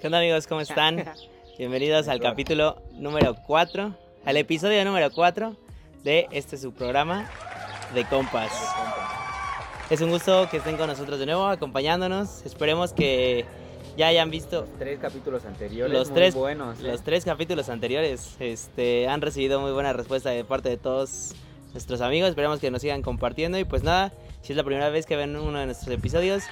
¿Qué onda amigos? ¿Cómo están? Bienvenidos al capítulo número 4, al episodio número 4 de este su programa de compas. Es un gusto que estén con nosotros de nuevo, acompañándonos. Esperemos que ya hayan visto Los tres capítulos anteriores, los muy tres, buenos. ¿eh? los tres capítulos anteriores. Este, han recibido muy buena respuesta de parte de todos nuestros amigos. Esperamos que nos sigan compartiendo. Y pues nada, si es la primera vez que ven uno de nuestros episodios,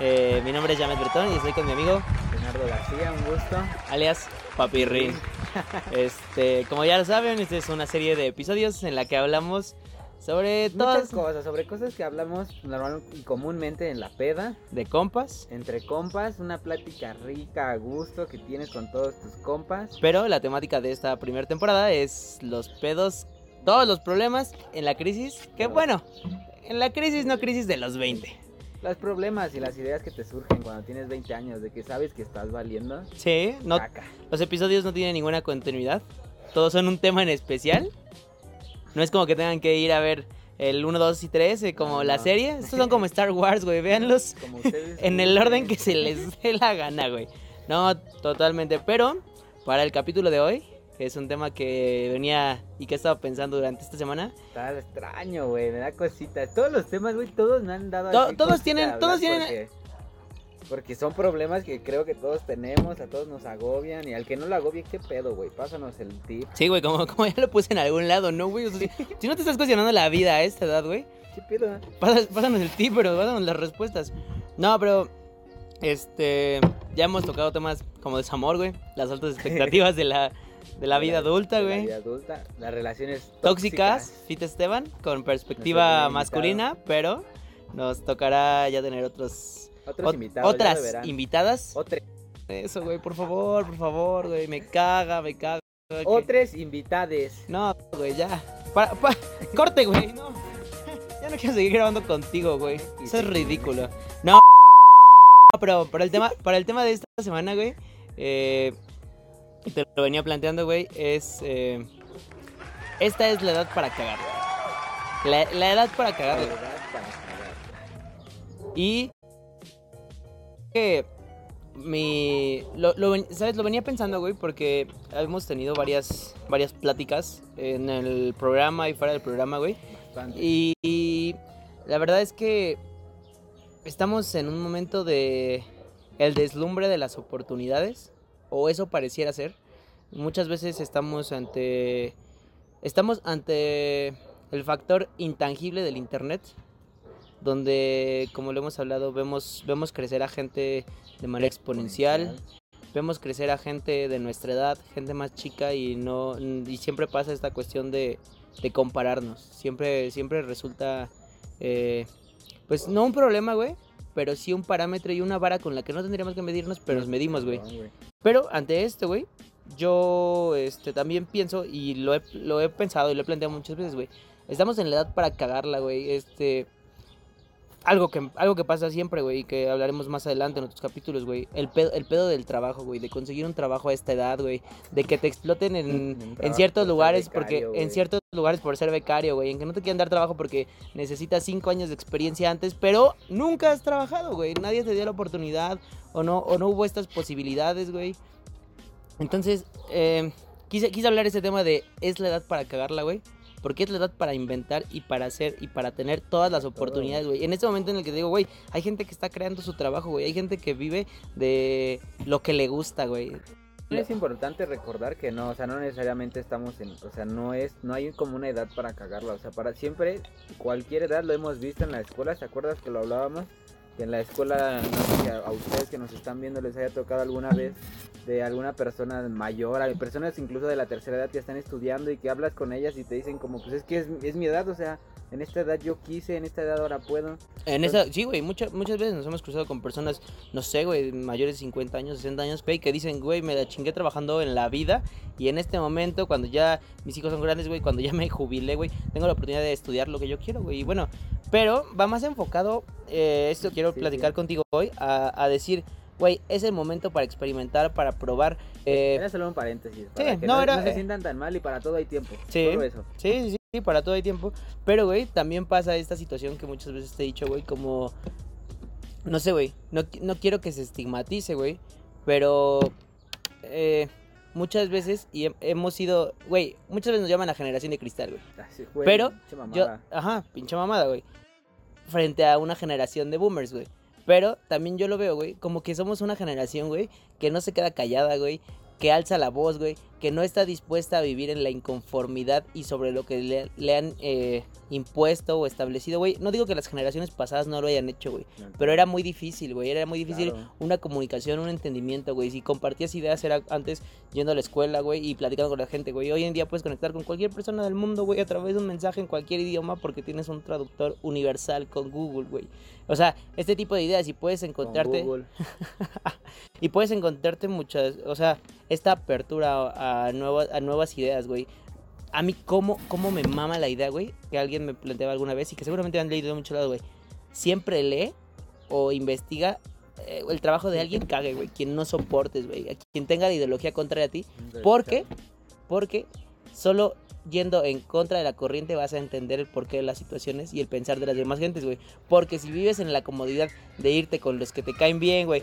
eh, mi nombre es Jamet Bretón y estoy con mi amigo Leonardo García, un gusto. alias Papirrin. Este, como ya lo saben, esta es una serie de episodios en la que hablamos sobre todas cosas, sobre cosas que hablamos normal y comúnmente en la peda, de compas. entre compas, una plática rica, a gusto que tienes con todos tus compas. Pero la temática de esta primera temporada es los pedos, todos los problemas en la crisis. Que bueno, en la crisis, no crisis de los 20. Los problemas y las ideas que te surgen cuando tienes 20 años, de que sabes que estás valiendo. Sí, no, caca. los episodios no tienen ninguna continuidad. Todos son un tema en especial. No es como que tengan que ir a ver el 1, 2 y 3 eh, como No, la no. serie. Estos son como Star Wars, güey. Véanlos Como ustedes en el orden que se les dé la gana, güey. No, totalmente. Pero para el capítulo de hoy, que es un tema que venía y que he estado pensando durante esta semana, Está extraño, güey, me da cositas. Todos los temas, güey, todos me han dado To- todos cosita tienen- todos tienen- Porque, porque son problemas que creo que todos tenemos, a todos nos agobian. Y al que no lo agobie, ¿qué pedo, güey? Pásanos el tip. Sí, güey, como, como ya lo puse en algún lado, ¿no, güey? O sea, si, no te estás cuestionando la vida a esta edad, güey, ¿Qué pedo? pasa- pásanos el tip, pero pásanos las respuestas. No, pero, este, ya hemos tocado temas como desamor, güey, las altas expectativas de la, de la vida adulta, De La güey. vida adulta, las relaciones Tóxicas, tóxicas. Fit Esteban, con perspectiva masculina, pero nos tocará ya tener otros... Otros ot- invitados. otras invitadas. Eso, güey, por favor, por favor, güey, me caga, me caga. Otros invitades. No, güey, ya. Corte, güey, no. Ya no quiero seguir grabando contigo, güey. Eso es ridículo. No, pero para el tema, para el tema de esta semana, güey, eh, te lo venía planteando, güey, es eh, esta es la edad para cagar. La, la edad para cagar. güey. Verdad para cagar. Y que mi lo, sabes lo venía pensando, güey, porque hemos tenido varias varias pláticas en el programa y fuera del programa, güey. Y la verdad es que estamos en un momento de el deslumbre de las oportunidades o eso pareciera ser. Muchas veces estamos ante estamos ante el factor intangible del internet donde como lo hemos hablado vemos vemos crecer a gente de manera exponencial vemos crecer a gente de nuestra edad, gente más chica y no y siempre pasa esta cuestión de, de compararnos. Siempre siempre resulta eh, pues no un problema, güey, pero sí un parámetro y una vara con la que no tendríamos que medirnos, pero nos medimos, güey. Pero ante esto, güey, yo este también pienso y lo he, lo he pensado y lo he planteado muchas veces, güey. Estamos en la edad para cagarla, güey. Este algo que, algo que pasa siempre, güey, y que hablaremos más adelante en otros capítulos, güey. El pedo, el pedo del trabajo, güey, de conseguir un trabajo a esta edad, güey. De que te exploten en, en ciertos lugares, becario, porque en ciertos lugares por ser becario, güey. En que no te quieran dar trabajo porque necesitas cinco años de experiencia antes, pero nunca has trabajado, güey. Nadie te dio la oportunidad o no, o no hubo estas posibilidades, güey. Entonces, eh, quise, quise hablar ese tema de es la edad para cagarla, güey. Porque es la edad para inventar y para hacer y para tener todas las oportunidades, güey. En este momento en el que te digo, güey, hay gente que está creando su trabajo, güey. Hay gente que vive de lo que le gusta, güey. Es importante recordar que no, o sea, no necesariamente estamos en, o sea, no es, no hay como una edad para cagarla, o sea, para siempre, cualquier edad lo hemos visto en la escuela, ¿te acuerdas que lo hablábamos? Que en la escuela, no sé si a, ustedes que nos están viendo les haya tocado alguna vez de alguna persona mayor, personas incluso de la tercera edad que están estudiando y que hablas con ellas y te dicen como, pues es que es, es mi edad, o sea, en esta edad yo quise, en esta edad ahora puedo. En esa, sí, güey, muchas muchas veces nos hemos cruzado con personas, no sé, güey, mayores de 50 años, 60 años, güey, que dicen, güey, me la chingué trabajando en la vida y en este momento, cuando ya mis hijos son grandes, güey, cuando ya me jubilé, güey, tengo la oportunidad de estudiar lo que yo quiero, güey. Y bueno, pero va más enfocado, eh, esto quiero Sí, platicar sí. contigo hoy, a, a decir, güey, es el momento para experimentar, para probar. eh, Era solo un paréntesis. Para que no, no, era- no se eh, sientan tan mal y para todo hay tiempo. Sí. Eso. Sí, sí, sí, para todo hay tiempo. Pero, güey, también pasa esta situación que muchas veces te he dicho, güey, como no sé, güey, no, no quiero que se estigmatice, güey, pero eh, muchas veces, y he- hemos sido, güey, muchas veces nos llaman la generación de cristal, güey. Güey, Pero pinche Yo, ajá, pinche mamada, güey. Frente a una generación de boomers, güey. Pero también yo lo veo, güey, como que somos una generación, güey, que no se queda callada, güey, que alza la voz, güey, que no está dispuesta a vivir en la inconformidad y sobre lo que le, le han eh, impuesto o establecido, güey. No digo que las generaciones pasadas no lo hayan hecho, güey, No, pero era muy difícil, güey, era muy difícil claro. una comunicación, un entendimiento, güey. Si compartías ideas era antes yendo a la escuela, güey, y platicando con la gente, güey. Hoy en día puedes conectar con cualquier persona del mundo, güey, a través de un mensaje en cualquier idioma porque tienes un traductor universal con Google, güey. O sea, este tipo de ideas y puedes Con encontrarte Google. y puedes encontrarte muchas, o sea, esta apertura a nuevas a nuevas ideas, güey. A mí cómo cómo me mama la idea, güey, que alguien me planteaba alguna vez y que seguramente han leído de muchos lados, güey. Siempre lee o investiga eh, el trabajo de alguien cague, güey, quien no soportes, güey, a quien tenga la ideología contraria a ti, ¿Por qué? porque solo yendo en contra de la corriente vas a entender el porqué de las situaciones y el pensar de las demás gentes, güey. Porque si vives en la comodidad de irte con los que te caen bien, güey.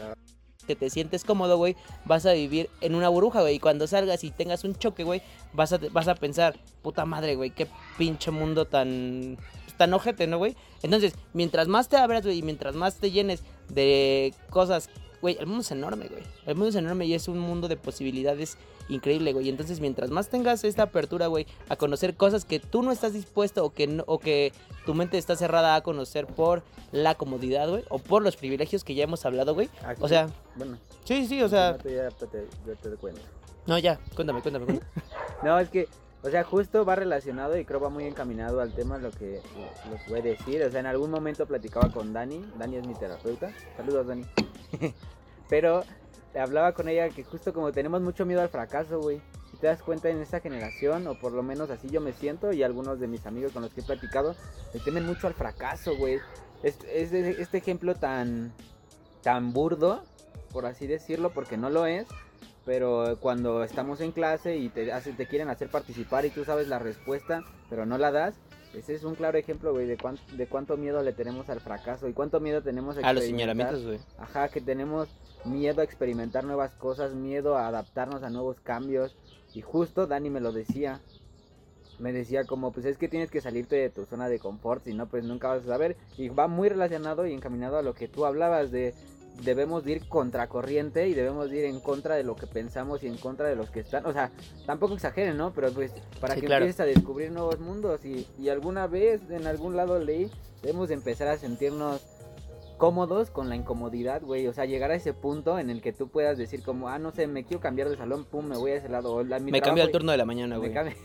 Que te sientes cómodo, güey, vas a vivir en una burbuja, güey. Y cuando salgas y tengas un choque, güey, vas a, vas a pensar, puta madre, güey, qué pinche mundo tan, tan ojete, ¿no, güey? Entonces, mientras más te abras, güey, y mientras más te llenes de cosas, güey, el mundo es enorme, güey. El mundo es enorme y es un mundo de posibilidades increíble, güey. Entonces, mientras más tengas esta apertura, güey, a conocer cosas que tú no estás dispuesto o que, no- o que tu mente está cerrada a conocer por la comodidad, güey, o por los privilegios que ya hemos hablado, güey. Aquí- O sea, bueno, sí, sí, o sea, ya te, te- yo te doy cuenta. no, ya, cuéntame, cuéntame, cuéntame. No, es que, o sea, justo va relacionado y creo va muy encaminado al tema lo que que voy a decir. O sea, en algún momento platicaba con Dani. Dani es mi terapeuta. Saludos, Dani. Pero hablaba con ella que justo como tenemos mucho miedo al fracaso, güey. Si te das cuenta en esta generación, o por lo menos así yo me siento, y algunos de mis amigos con los que he platicado, le temen mucho al fracaso, güey. Es, es de- este ejemplo tan, tan burdo, por así decirlo, porque no lo es, pero cuando estamos en clase y te, hace- te quieren hacer participar y tú sabes la respuesta, pero no la das, ese es un claro ejemplo, güey, de, cuán- de cuánto miedo le tenemos al fracaso y cuánto miedo tenemos A los experimentar- señalamientos, güey. Ajá, que tenemos miedo a experimentar nuevas cosas, miedo a adaptarnos a nuevos cambios. Y justo Dani me lo decía. Me decía como, pues es que tienes que salirte de tu zona de confort, si no, pues nunca vas a saber. Y va muy relacionado y encaminado a lo que tú hablabas de debemos de ir contracorriente y debemos de ir en contra de lo que pensamos y en contra de los que están. O sea, tampoco exageren, ¿no? Pero pues para Sí, que claro. empieces a descubrir nuevos mundos. Y, y alguna vez en algún lado leí, debemos de empezar a sentirnos cómodos con la incomodidad, güey. O sea, llegar a ese punto en el que tú puedas decir como, ah, no sé, me quiero cambiar de salón, pum, me voy a ese lado. O la, mi Me cambio al turno de la mañana, me güey. cambio-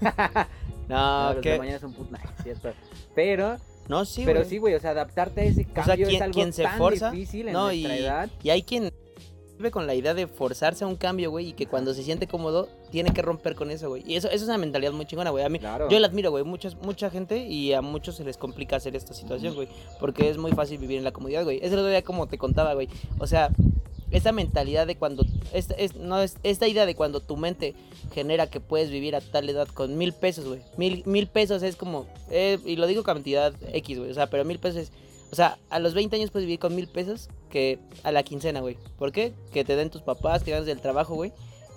No, No, que... mañana son puta, cierto. Pero, No, sí, pero sí, güey, o sea, adaptarte a ese cambio ¿quién- es algo quién se tan forza? difícil en No, nuestra y, edad. y hay quien vive con la idea de forzarse a un cambio, güey, y que cuando se siente cómodo, tiene que romper con eso, güey. Y eso, eso es una mentalidad muy chingona, güey. A mí, Claro. yo la admiro, güey. Muchas, mucha gente y a muchos se les complica hacer esta situación, güey. Porque es muy fácil vivir en la comodidad, güey. Es el otro día como te contaba, güey. O sea, esta mentalidad de cuando. Esta, es, no, es, esta idea de cuando tu mente genera que puedes vivir a tal edad con mil pesos, güey. Mil, mil pesos es como. eh, y lo digo cantidad X, güey. O sea, pero mil pesos es. O sea, a los 20 años puedes vivir con mil pesos que a la quincena, güey. ¿Por qué? Que te den tus papás, que ganas del trabajo, güey.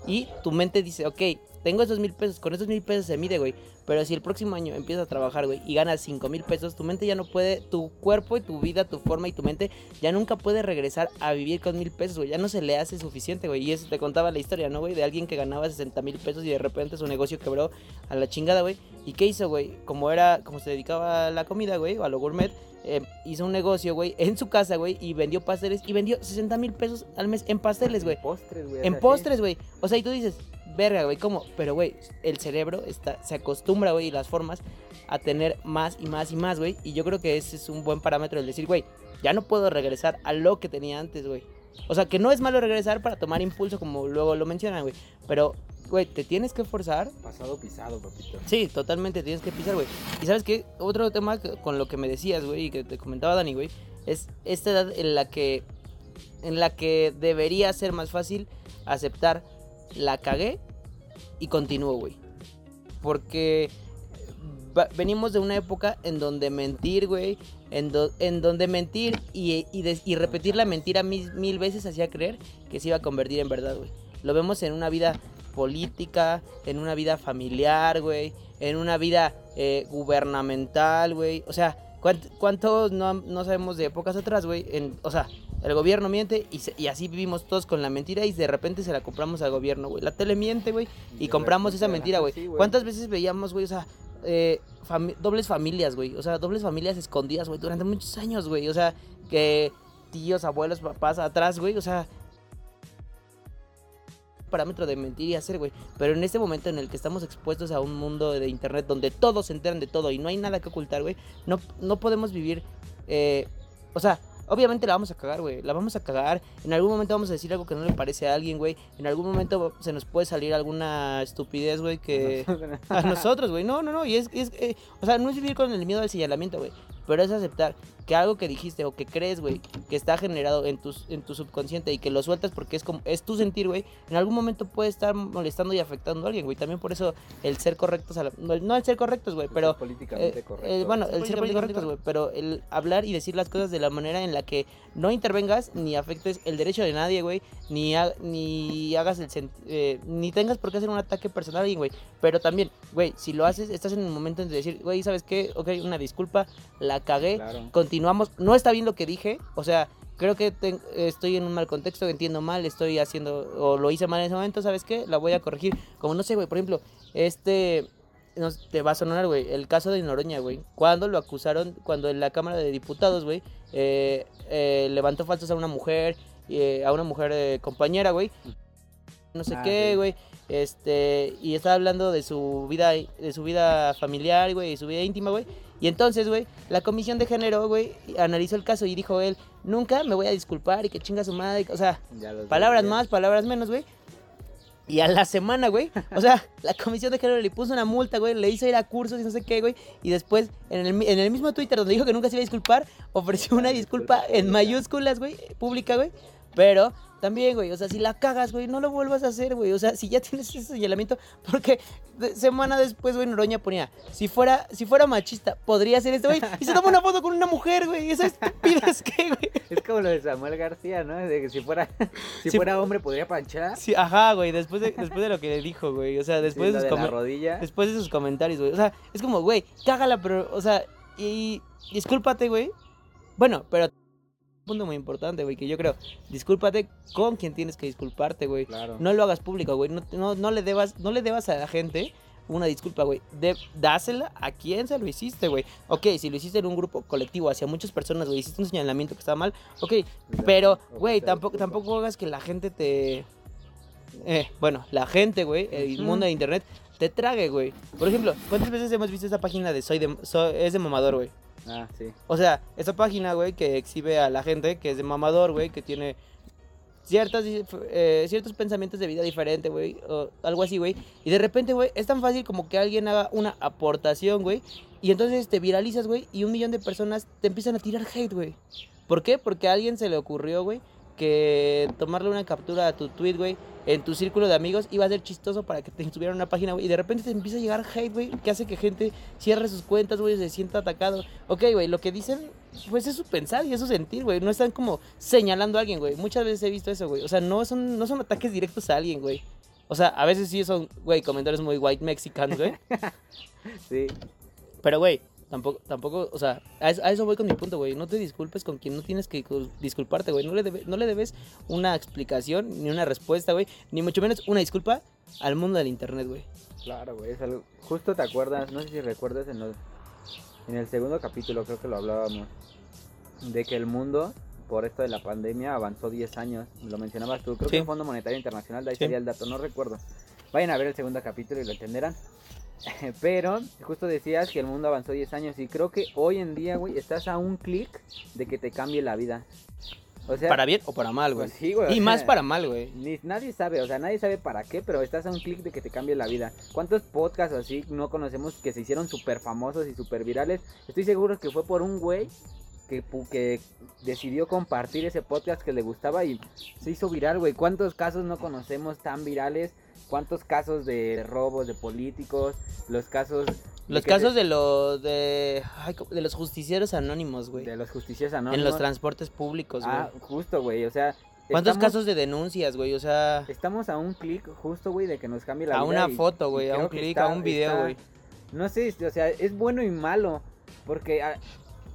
Y tu mente dice, ok, tengo esos mil pesos, con esos mil pesos se mide, güey. Pero si el próximo año empiezas a trabajar, güey, y ganas cinco mil pesos, tu mente ya no puede, tu cuerpo y tu vida, tu forma y tu mente ya nunca puede regresar a vivir con mil pesos, güey. Ya no se le hace suficiente, güey. Y eso te contaba la historia, ¿no, güey? De alguien que ganaba 60 mil pesos y de repente su negocio quebró a la chingada, güey. ¿Y qué hizo, güey? Como era, como se dedicaba a la comida, güey, o a lo gourmet, eh, hizo un negocio, güey, en su casa, güey, y vendió pasteles y vendió 60 mil pesos al mes en pasteles, güey. En postres, güey. En postres, güey. O sea, y tú dices, verga, güey, ¿cómo? Pero, güey, el cerebro está, se acostumbra, güey, y las formas a tener más y más y más, güey. Y yo creo que ese es un buen parámetro el decir, güey, ya no puedo regresar a lo que tenía antes, güey. O sea, que no es malo regresar para tomar impulso, como luego lo mencionan, güey. Pero, güey, te tienes que forzar. Pasado pisado, papito. Sí, totalmente, tienes que pisar, güey. Y sabes qué? Otro tema con lo que me decías, güey, y que te comentaba Dani, güey, es esta edad en la que en la que debería ser más fácil aceptar la cagué y continúo, güey. Porque venimos de una época en donde mentir, güey, en, do- en donde mentir y, y, repetir la mentira mil, mil veces hacía creer que se iba a convertir en verdad, güey. Lo vemos en una vida política, en una vida familiar, güey, en una vida eh, gubernamental, güey. O sea, ¿cuánt- ¿cuántos no, no sabemos de épocas atrás, güey? O sea, el gobierno miente y, se- y así vivimos todos con la mentira y de repente se la compramos al gobierno, güey. La tele miente, güey, y de compramos esa mentira, güey. sí, ¿Cuántas veces veíamos, güey? O sea, eh, fami- dobles familias, güey. O sea, dobles familias escondidas, güey, durante muchos años, güey. O sea, que tíos, abuelos, papás atrás, güey. O sea, parámetro de mentir y hacer, güey. Pero en este momento en el que estamos expuestos a un mundo de internet donde todos se enteran de todo y no hay nada que ocultar, güey, no, no podemos vivir, eh, o sea, obviamente la vamos a cagar, güey, la vamos a cagar. En algún momento vamos a decir algo que no le parece a alguien, güey. En algún momento se nos puede salir alguna estupidez, güey, que... A nosotros, güey. No, no, no. Y es, es eh, o sea, no es vivir con el miedo al señalamiento, güey. Pero es aceptar que algo que dijiste o que crees, güey, que está generado en tu, en tu subconsciente y que lo sueltas porque es como es tu sentir, güey, en algún momento puede estar molestando y afectando a alguien, güey. También por eso el ser correctos, a la- no, el- no el ser correctos, güey, pero Ser políticamente eh, correcto. eh, bueno, el ser políticamente correctos, güey, pero el hablar y decir las cosas de la manera en la que no intervengas ni afectes el derecho de nadie, güey, ni, ha- ni hagas el eh, ni tengas por qué hacer un ataque personal a alguien, güey. Pero también, güey, si lo haces, estás en el momento de decir, güey, ¿sabes qué? Ok, una disculpa, la cagué, Claro. Continuamos, no está bien lo que dije, o sea, creo que estoy en un mal contexto, entiendo mal, estoy haciendo, o lo hice mal en ese momento, ¿sabes qué? La voy a corregir. Como no sé, güey, por ejemplo, este, no te va a sonar, güey, el caso de Noroña, güey, cuando lo acusaron, cuando en la Cámara de Diputados, güey, eh, eh, levantó falsos a una mujer, eh, a una mujer eh, compañera, güey, no sé Ah, qué, güey. Este, y estaba hablando de su vida, de su vida familiar, güey, y su vida íntima, güey. Y entonces, güey, la comisión de género, güey, analizó el caso y dijo él, nunca me voy a disculpar y que chinga su madre. O sea, palabras más, palabras menos, güey. Y a la semana, güey, o sea, la comisión de género le puso una multa, güey, le hizo ir a cursos y no sé qué, güey. Y después, en el, mi- en el mismo Twitter donde dijo que nunca se iba a disculpar, ofreció una disculpa en mayúsculas, güey, pública, güey. Pero también, güey, o sea, si la cagas, güey, no lo vuelvas a hacer, güey. O sea, si ya tienes ese señalamiento, porque de- semana después, güey, Noroña ponía, si fuera, si fuera machista, podría ser esto, güey. Y se toma una foto con una mujer, güey. Esa estupidez que, güey. Es como lo de Samuel García, ¿no? De que si fuera, si Si fuera hombre podría planchar. Sí, ajá, güey, después de, después de lo que le dijo, güey. O sea, después Sí, de de sus la comen- rodilla. después de sus comentarios, güey. O sea, es como, güey, cágala, pero, o sea, y discúlpate, güey. Bueno, pero punto muy importante, güey, que yo creo, discúlpate con quien tienes que disculparte, güey. Claro. No lo hagas público, güey. No, no, no le debas, no le debas a la gente una disculpa, güey. De- dásela a quien se lo hiciste, güey. Ok, si lo hiciste en un grupo colectivo hacia muchas personas, güey, hiciste un señalamiento que estaba mal, ok. Pero, güey, tampoco, tampoco hagas que la gente te... Eh, bueno, la gente, güey, el Ujú. mundo de internet, te trague, güey. Por ejemplo, ¿cuántas veces hemos visto esa página de Soy de... Soy- es de mamador, güey? Ah, sí. O sea, esa página, güey, que exhibe a la gente que es de mamador, güey, que tiene ciertas, eh, ciertos pensamientos de vida diferente, güey, o algo así, güey. Y de repente, güey, es tan fácil como que alguien haga una aportación, güey. Y entonces te viralizas, güey, y un millón de personas te empiezan a tirar hate, güey. ¿Por qué? Porque a alguien se le ocurrió, güey, que tomarle una captura a tu tweet, güey, en tu círculo de amigos iba a ser chistoso para que te subieran una página, güey. Y de repente te empieza a llegar hate, güey, que hace que gente cierre sus cuentas, güey, se sienta atacado. Ok, güey, lo que dicen, pues es su pensar y es su sentir, güey. No están como señalando a alguien, güey. Muchas veces he visto eso, güey. O sea, no son, no son ataques directos a alguien, güey. O sea, a veces sí son, güey, comentarios muy white mexicans, güey. Sí. Pero, güey, tampoco, tampoco, o sea, a eso, a eso voy con mi punto, güey. No te disculpes con quien no tienes que cu- disculparte, güey. No, le debe- no le debes una explicación, ni una respuesta, güey. Ni mucho menos una disculpa al mundo del internet, güey. Claro, güey, es algo... Justo te acuerdas, no sé si recuerdas en, los- en el segundo capítulo, creo que lo hablábamos, de que el mundo, por esto de la pandemia, avanzó 10 años. Lo mencionabas tú, creo Sí. que el Fondo Monetario Internacional, de ahí Sí. sería el dato, no recuerdo. Vayan a ver el segundo capítulo y lo entenderán. Pero justo decías que el mundo avanzó 10 años y creo que hoy en día, güey, estás a un clic de que te cambie la vida. O sea, Para bien o para mal, güey. pues sí, güey, y más para mal, güey. ni, nadie sabe, o sea, nadie sabe para qué, pero estás a un clic de que te cambie la vida. ¿Cuántos podcasts así no conocemos que se hicieron súper famosos y súper virales? Estoy seguro que fue por un güey que, que decidió compartir ese podcast que le gustaba y se hizo viral, güey. ¿Cuántos casos no conocemos tan virales? ¿Cuántos casos de robos de políticos? los casos... Los casos de los de, de los justicieros anónimos, güey. de los justicieros En anónimos. los transportes públicos, güey. Ah, justo, güey, o sea... ¿Cuántos estamos- casos de denuncias, güey? O sea, Estamos a un clic justo, güey, de que nos cambie la a vida. una y- foto, y güey, a creo un que clic, está- a un video, está- güey. No sé, o sea, es bueno y malo, porque ah,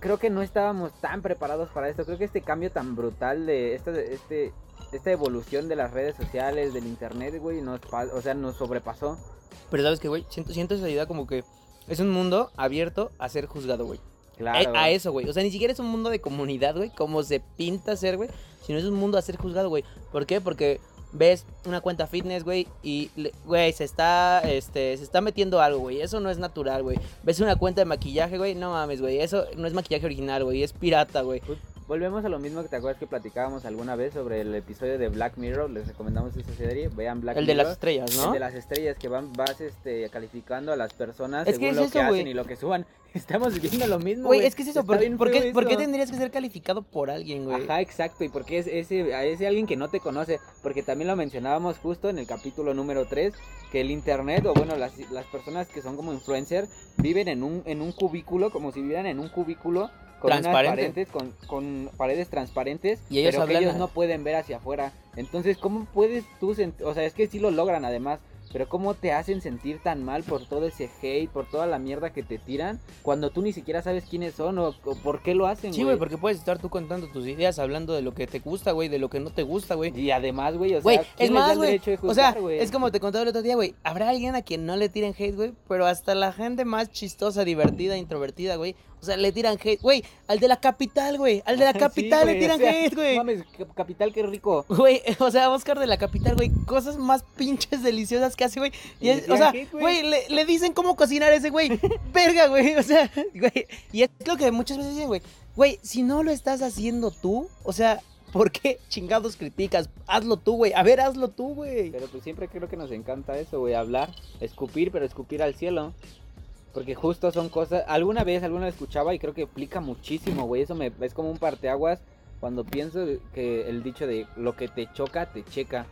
creo que no estábamos tan preparados para esto. Creo que este cambio tan brutal de esta, este, esta evolución de las redes sociales, del internet, güey, nos, o sea, nos sobrepasó. Pero sabes que, güey, siento, siento esa idea como que es un mundo abierto a ser juzgado, güey. Claro. Eh, A eso, güey. O sea, ni siquiera es un mundo de comunidad, güey, como se pinta ser, güey, sino es un mundo a ser juzgado, güey. ¿Por qué? Porque ves una cuenta fitness, güey, y, güey, se está, este, se está metiendo algo, güey. Eso no es natural, güey. Ves una cuenta de maquillaje, güey, no mames, güey. Eso no es maquillaje original, güey, es pirata, güey. Volvemos a lo mismo que te acuerdas que platicábamos alguna vez sobre el episodio de Black Mirror. Les recomendamos esa serie. Vean Black El de Mirror. las estrellas, ¿no? El de las estrellas que van, vas este, calificando a las personas Es que según es lo eso, que hacen y lo que suban. Estamos viviendo lo mismo. Güey, es que es eso. ¿Por, por qué, por qué eso. tendrías que ser calificado por alguien, güey? Ajá, exacto. Y porque es ese, a ese alguien que no te conoce. Porque también lo mencionábamos justo en el capítulo número 3. Que el internet, o bueno, las, las personas que son como influencer, viven en un, en un cubículo, como si vivieran en un cubículo. Con Transparente. con, con paredes transparentes, Y ellos pero que ellos a- no pueden ver hacia afuera. Entonces, ¿cómo puedes tú sent- O sea, es que sí lo logran además, pero ¿cómo te hacen sentir tan mal por todo ese hate, por toda la mierda que te tiran, cuando tú ni siquiera sabes quiénes son o, o por qué lo hacen, Sí, güey, porque puedes estar tú contando tus ideas, hablando de lo que te gusta, güey, de lo que no te gusta, güey. Y además, güey, o sea, Güey, ¿quién es más, güey. O sea, es como te contaba el otro día, güey. Habrá alguien a quien no le tiren hate, güey. Pero hasta la gente más chistosa, divertida, introvertida, güey. O sea, le tiran hate. Güey, al de la capital, güey. Al de la capital le tiran o sea, hate, güey. Mames, Cap- capital, qué rico. Güey, o sea, Oscar de la capital, güey. Cosas más pinches deliciosas que hace, güey. O sea, güey, le, le dicen cómo cocinar a ese güey. Verga, güey. O sea, güey. Y es lo que muchas veces dicen, güey. Güey, si no lo estás haciendo tú, o sea, ¿por qué chingados criticas? Hazlo tú, güey. A ver, hazlo tú, güey. Pero pues siempre creo que nos encanta eso, güey, hablar, escupir, pero escupir al cielo. Porque justo son cosas, alguna vez, alguna vez escuchaba y creo que aplica muchísimo, güey. Eso me es como un parteaguas cuando pienso que el dicho de lo que te choca, te checa.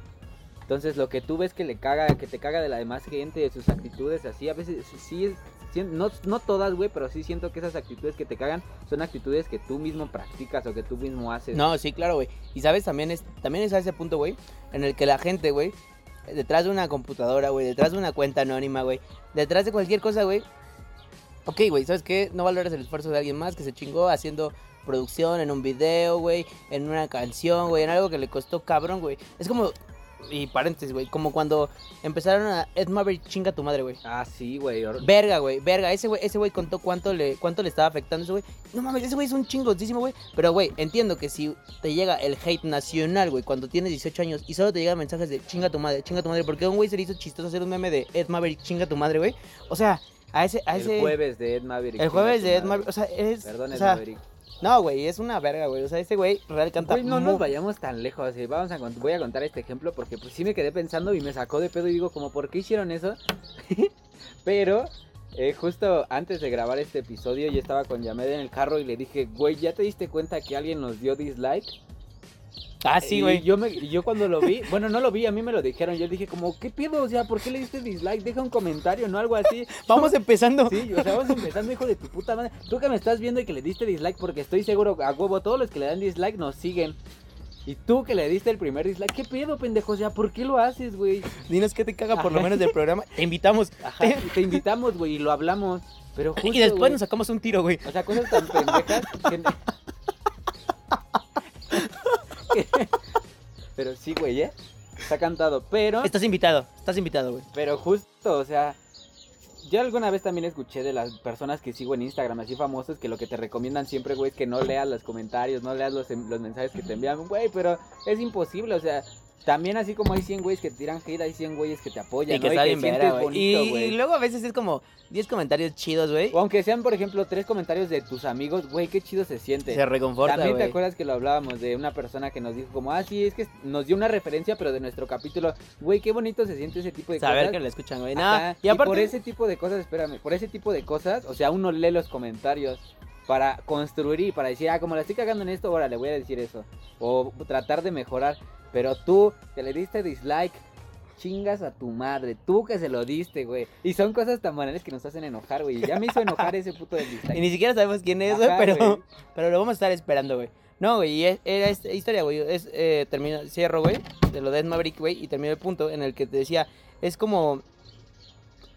Entonces lo que tú ves que le caga, que te caga de la demás gente, de sus actitudes así, a veces sí, es- sí, no, no todas, güey, pero sí siento que esas actitudes que te cagan son actitudes que tú mismo practicas o que tú mismo haces. No, sí, claro, güey. Y sabes, también es, también es a ese punto, güey, en el que la gente, güey, detrás de una computadora, güey, detrás de una cuenta anónima, güey, detrás de cualquier cosa, güey. Ok, güey, ¿sabes qué? No valoras el esfuerzo de alguien más que se chingó haciendo producción en un video, güey, en una canción, güey, en algo que le costó cabrón, güey. Es como, y paréntesis, güey, como cuando empezaron a Ed Maverick chinga tu madre, güey. Ah, sí, güey. Verga, güey, verga. Ese güey, ese güey contó cuánto le, cuánto le estaba afectando ese güey. No mames, ese güey es un chingoncísimo, güey. Pero, güey, entiendo que si te llega el hate nacional, güey, cuando tienes 18 años y solo te llegan mensajes de chinga tu madre, chinga tu madre, porque a un güey se le hizo chistoso hacer un meme de Ed Maverick, chinga tu madre, güey. O sea, a ese, a ese. El jueves de Ed Maverick. el jueves de Ed Maverick, o sea, es. Perdón, o Ed sea, Maverick. No, güey, es una verga, güey. O sea, ese güey real canta. Güey, no nos vayamos tan lejos. eh, Vamos a voy a contar este ejemplo porque pues sí me quedé pensando y me sacó de pedo y digo como, ¿por qué hicieron eso? Pero eh, justo antes de grabar este episodio yo estaba con Yamed en el carro y le dije, güey, ¿ya te diste cuenta que alguien nos dio dislike? Ah, sí, güey. Yo, me, y yo cuando lo vi, bueno, no lo vi, a mí me lo dijeron. Yo dije como, ¿qué pedo? O sea, ¿por qué le diste dislike? Deja un comentario, ¿no? Algo así. Vamos empezando. Sí, o sea, vamos empezando, hijo de tu puta madre. Tú que me estás viendo y que le diste dislike, porque estoy seguro, a huevo, todos los que le dan dislike nos siguen. Y tú que le diste el primer dislike, ¿qué pedo, pendejo? O sea, ¿por qué lo haces, güey? Dinos qué te caga por lo menos del programa. Te invitamos. Ajá, te invitamos, güey, y lo hablamos. Pero justo, y después nos sacamos un tiro, güey. O sea, cosas tan pendejas que... Pero sí, güey, ¿eh? Está cantado, pero... Estás invitado. Estás invitado, güey. Pero justo, o sea, yo alguna vez también escuché de las personas que sigo en Instagram, así famosos, que lo que te recomiendan siempre, güey, es que no leas los comentarios, no leas los, los mensajes que te envían, güey, pero es imposible, o sea, también así como hay 100 güeyes que te tiran hate, hay 100 güeyes que te apoyan, Y que ¿no? está y bien que güey. bonito, Y, y luego a veces es como 10 comentarios chidos, güey. O aunque sean, por ejemplo, tres comentarios de tus amigos, güey, qué chido se siente. Se reconforta, También te güey. acuerdas que lo hablábamos de una persona que nos dijo como, ah, sí, es que nos dio una referencia, pero de nuestro capítulo. Güey, qué bonito se siente ese tipo de Saber cosas. que lo escuchan, güey. Ajá, y aparte... por ese tipo de cosas, espérame, por ese tipo de cosas, o sea, uno lee los comentarios para construir y para decir, ah, como la estoy cagando en esto, ahora le voy a decir eso. O tratar de mejorar. Pero tú, que le diste dislike, chingas a tu madre, tú que se lo diste, güey. Y son cosas tan banales que nos hacen enojar, güey. Ya me hizo enojar ese puto del dislike. Y ni siquiera sabemos quién es, güey, pero, pero lo vamos a estar esperando, güey. No, güey, y es- era esta historia, güey. Es, eh, termino, cierro, güey, de lo de Maverick, güey, y termino el punto en el que te decía, es como,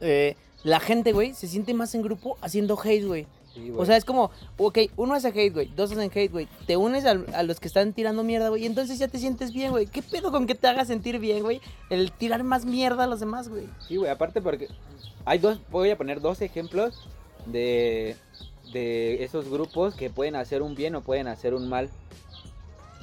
eh, la gente, güey, se siente más en grupo haciendo hate, güey. Sí, O sea, es como, ok, uno hace hate, güey, dos hacen hate, güey. Te unes a, los que están tirando mierda, güey, y entonces ya te sientes bien, güey. ¿Qué pedo con que te haga sentir bien, güey? El tirar más mierda a los demás, güey. Sí, güey, aparte porque hay dos, voy a poner dos ejemplos de, de esos grupos que pueden hacer un bien o pueden hacer un mal.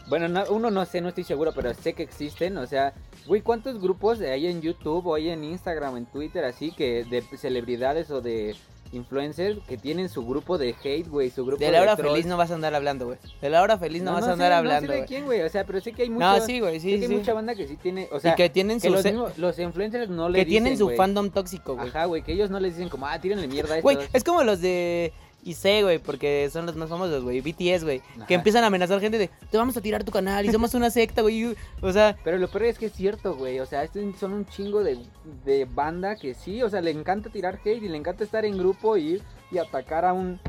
Bueno, no- uno no sé, no estoy seguro, pero sé que existen, o sea, güey, ¿cuántos grupos hay en YouTube o hay en Instagram, en Twitter, así, que de celebridades o de influencers que tienen su grupo de hate, güey, su grupo De la hora feliz no vas a andar hablando, güey. De la hora feliz no, vas a andar hablando, No sé de quién, güey, o sea, pero sé que hay muchos, No, sí, güey, sé sí, que hay mucha banda que sí tiene, o sea, y que tienen que su los, se- mismos- los influencers no le que tienen su fandom tóxico, güey. Ajá, güey, que ellos no les dicen como, ah, tírenle mierda a Güey, es como los de IC, güey, porque son los más famosos, güey, BTS, güey, que empiezan a amenazar gente de, te vamos a tirar tu canal y somos una secta, güey. y- O sea, Pero lo peor es que es cierto, güey. O sea, estos son un chingo de, de banda que sí, o sea, le encanta tirar hate y le encanta estar en grupo y ir y atacar a un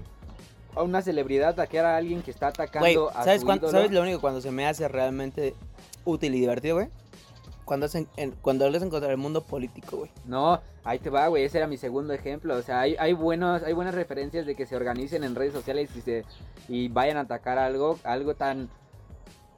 a una celebridad, atacar a alguien que está atacando güey, a ¿sabes, su ídolo. ¿sabes lo único cuando se me hace realmente útil y divertido, güey? Cuando hacen, en- cuando lo hacen contra el mundo político, güey. No, ahí te va, güey. Ese era mi segundo ejemplo. O sea, hay, hay buenos, hay buenas referencias de que se organicen en redes sociales y se y vayan a atacar algo, algo tan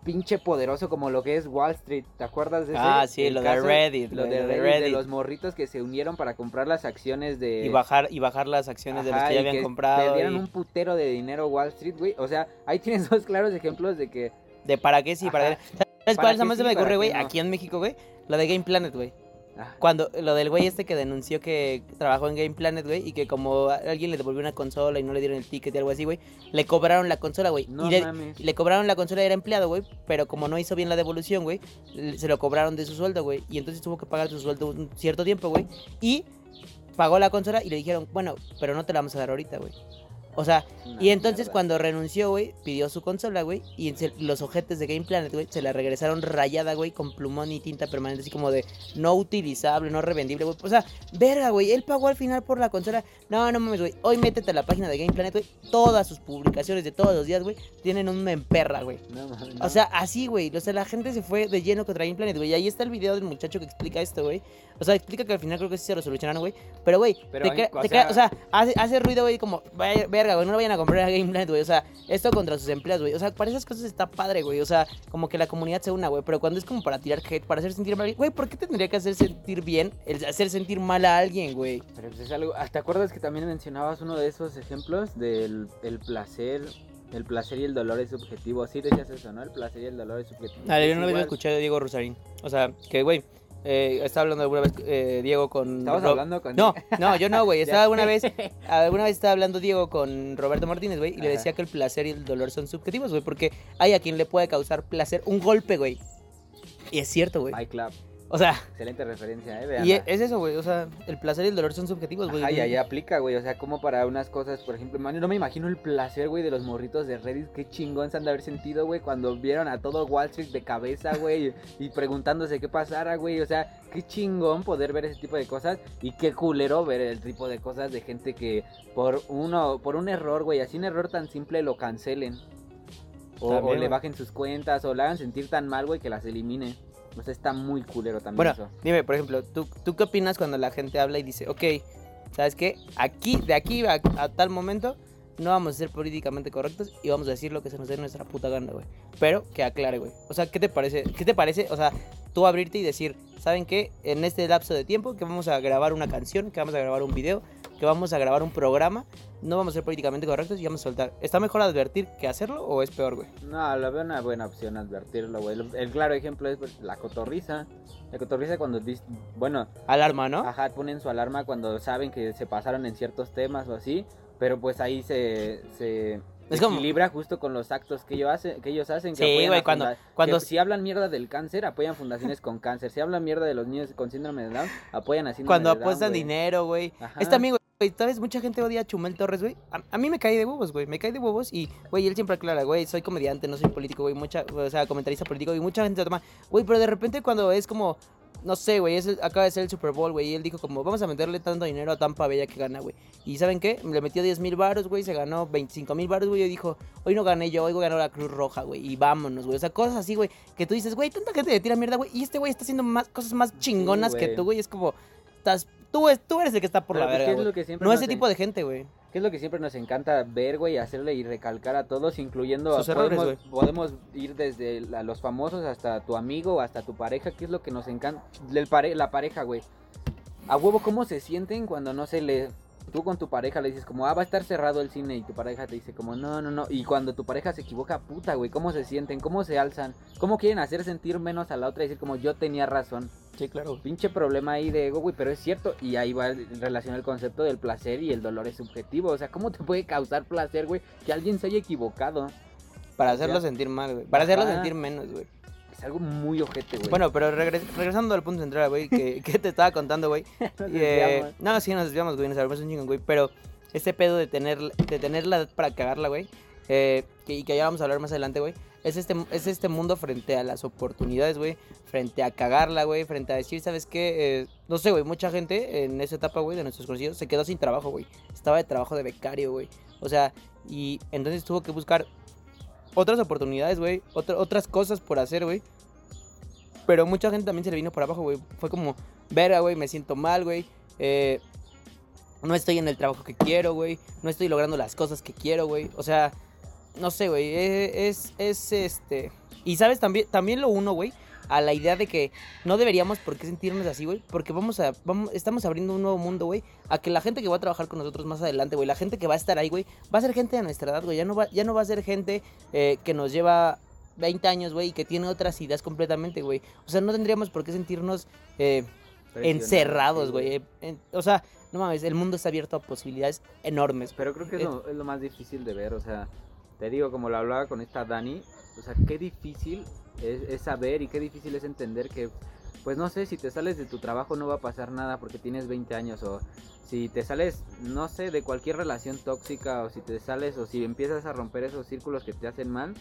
pinche poderoso como lo que es Wall Street. ¿Te acuerdas de ese? Ah, sí, lo de Reddit, Lo de lo de Reddit, de los morritos que se unieron para comprar las acciones de Y bajar, y bajar las acciones de los que ya habían comprado. Perdieron y un putero de dinero Wall Street, güey. O sea, ahí tienes dos claros ejemplos de que. De para qué sí, para qué. ¿Sabes ¿Para cuál qué jamás se me ocurre, güey? no? Aquí en México, güey. Lo de Game Planet, güey. ah, Cuando lo del güey este que denunció que trabajó en Game Planet, güey, y que como alguien le devolvió una consola y no le dieron el ticket y algo así, güey, le cobraron la consola, güey. no y le, mames. le cobraron la consola era empleado, güey, pero como no hizo bien la devolución, güey, se lo cobraron de su sueldo, güey, y entonces tuvo que pagar su sueldo un cierto tiempo, güey, y pagó la consola y le dijeron, bueno, pero no te la vamos a dar ahorita, güey. O sea, Una y entonces mierda. cuando renunció, güey, pidió su consola, güey, y se- los ojetes de Game Planet, güey, se la regresaron rayada, güey, con plumón y tinta permanente, así como de no utilizable, no revendible, güey. O sea, verga, güey, él pagó al final por la consola. No, no mames, güey. Hoy métete a la página de Game Planet, güey. Todas sus publicaciones de todos los días, güey, tienen un memperra, güey. No mames. O sea, así, güey. O sea, la gente se fue de lleno contra Game Planet, güey. Ahí está el video del muchacho que explica esto, güey. O sea, explica que al final creo que sí se lo solucionaron, güey. Pero, güey, te o sea- o sea, hace, hace ruido, güey, como, vaya, verga, güey, no lo vayan a comprar a Game Planet, güey. O sea, esto contra sus empleados, güey. O sea, para esas cosas está padre, güey. O sea, como que la comunidad se una, güey. Pero cuando es como para tirar hate, para hacer sentir mal, güey, ¿por qué te tendría que hacer sentir bien el hacer sentir mal a alguien, güey? Pero pues es algo. ah, ¿Te acuerdas que también mencionabas uno de esos ejemplos del el placer? El placer y el dolor es subjetivo. Sí decías eso, ¿no? El placer y el dolor es subjetivo. Dale, Es yo vez lo igual. escuché de Diego Rosarín. O sea, que, güey, eh, estaba hablando alguna vez eh, Diego con. Estabas hablando con. No, no, yo no, güey. Estaba alguna vez, alguna vez estaba hablando Diego con Roberto Martínez, güey, y le decía que el placer y el dolor son subjetivos, güey, porque hay a quien le puede causar placer un golpe, güey. Y es cierto, güey. Club. O sea, Excelente referencia, eh. y Veanla. es eso, güey. O sea, el placer y el dolor son subjetivos, güey. Ajá, y ahí aplica, güey. O sea, como para unas cosas, por ejemplo, man, no me imagino el placer, güey, de los morritos de Reddit. Qué chingón se han de haber sentido, güey, cuando vieron a todo Wall Street de cabeza, güey, y, y preguntándose qué pasara, güey. O sea, qué chingón poder ver ese tipo de cosas y qué culero ver el tipo de cosas de gente que por uno, por un error, güey, así un error tan simple lo cancelen. O, También, o le bajen sus cuentas, o le hagan sentir tan mal, güey, que las eliminen. O sea, está muy culero también Bueno, eso. dime, por ejemplo, ¿tú, ¿tú qué opinas cuando la gente habla y dice, ok, ¿sabes qué? Aquí, de aquí a, a tal momento, no vamos a ser políticamente correctos y vamos a decir lo que se nos dé nuestra puta gana, güey. Pero que aclare, güey. O sea, ¿qué te parece? ¿Qué te parece? O sea, tú abrirte y decir, ¿saben qué? En este lapso de tiempo que vamos a grabar una canción, que vamos a grabar un video, que vamos a grabar un programa, no vamos a ser políticamente correctos y vamos a soltar. ¿Está mejor advertir que hacerlo o es peor, güey? No, lo veo una buena opción advertirlo, güey. El, el claro ejemplo es pues, la cotorriza. La cotorriza cuando, bueno, Alarma, ¿no? ajá, ponen su alarma cuando saben que se pasaron en ciertos temas o así, pero pues ahí se, se Es como- equilibra justo con los actos que ellos hacen, que ellos hacen. Que Sí, güey, cuando- cuando- que si hablan mierda del cáncer, apoyan fundaciones con cáncer. Si hablan mierda de los niños con síndrome de Down, apoyan a síndrome Cuando de Down, apuestan güey. dinero, güey. Es también, güey, ¿sabes? Mucha gente odia a Chumel Torres, güey. A, a mí me cae de huevos, güey. Me cae de huevos y, güey, él siempre aclara, güey, soy comediante, no soy político, güey. Mucha, o sea, comentarista político y mucha gente se toma, güey, pero de repente cuando es como no sé, güey, acaba de ser el Super Bowl, güey, y él dijo como, vamos a meterle tanto dinero a Tampa Bella que gana, güey. Y ¿saben qué? Le metió 10 mil baros, güey, se ganó 25 mil baros, güey, y dijo, hoy no gané yo, hoy ganó la Cruz Roja, güey, y vámonos, güey. O sea, cosas así, güey, que tú dices, güey, tanta gente le tira mierda, güey, y este güey está haciendo más cosas más chingonas que tú, güey, es como, estás, tú, tú eres el que está por Pero, la pues, ¿qué verga, es No ese tipo de gente, güey. ¿Qué es lo que siempre nos encanta ver, güey? Hacerle y recalcar a todos, incluyendo Sus a, errores, podemos, podemos ir desde la- los famosos hasta tu amigo, hasta tu pareja. ¿Qué es lo que nos encanta? Pare- la pareja, güey. A huevo, ¿cómo se sienten cuando no se le... Tú con tu pareja le dices como, ah, va a estar cerrado el cine y tu pareja te dice como, no, no, no. Y cuando tu pareja se equivoca, puta, güey, ¿cómo se sienten? ¿Cómo se alzan? ¿Cómo quieren hacer sentir menos a la otra y decir como, yo tenía razón? Sí, claro. Pinche problema ahí de ego, güey, pero es cierto. Y ahí va en relación al concepto del placer y el dolor es subjetivo. O sea, ¿cómo te puede causar placer, güey, que alguien se haya equivocado? Para hacerlo sentir mal, güey. Para hacerlo sentir menos, güey. Es algo muy ojete, güey. Bueno, pero regres- regresando al punto central, güey, que, que te estaba contando, güey. Eh, no, sí, nos desviamos, güey, nos salvamos un chingo, güey. Pero este pedo de tener, de tener la edad para cagarla, güey, eh, que, y que ya vamos a hablar más adelante, güey, es este, es este mundo frente a las oportunidades, güey, frente a cagarla, güey, frente a decir, ¿sabes qué? Eh, no sé, güey, mucha gente en esa etapa, güey, de nuestros conocidos, se quedó sin trabajo, güey. Estaba de trabajo de becario, güey. O sea, y entonces tuvo que buscar otras oportunidades, güey, otra- otras cosas por hacer, güey. Pero mucha gente también se le vino por abajo, güey. Fue como, verga, güey, me siento mal, güey. Eh, no estoy en el trabajo que quiero, güey. No estoy logrando las cosas que quiero, güey. O sea, no sé, güey. eh, Es, es, este. Y sabes, también, también lo uno, güey, a la idea de que no deberíamos por qué sentirnos así, güey. Porque vamos a, vamos, estamos abriendo un nuevo mundo, güey. A que la gente que va a trabajar con nosotros más adelante, güey, la gente que va a estar ahí, güey, va a ser gente de nuestra edad, güey. Ya no va, ya no va a ser gente eh, que nos lleva 20 años, güey, y que tiene otras ideas completamente, güey. O sea, no tendríamos por qué sentirnos eh, encerrados, güey. Eh, en- o sea, no mames, el mundo está abierto a posibilidades enormes. Pero creo que es Eh, lo, es lo más difícil de ver, o sea, te digo, como lo hablaba con esta Dani, o sea, qué difícil es, saber y qué difícil es entender que, pues no sé, si te sales de tu trabajo no va a pasar nada porque tienes 20 años o si te sales, no sé, de cualquier relación tóxica o si te sales o si empiezas a romper esos círculos que te hacen mal,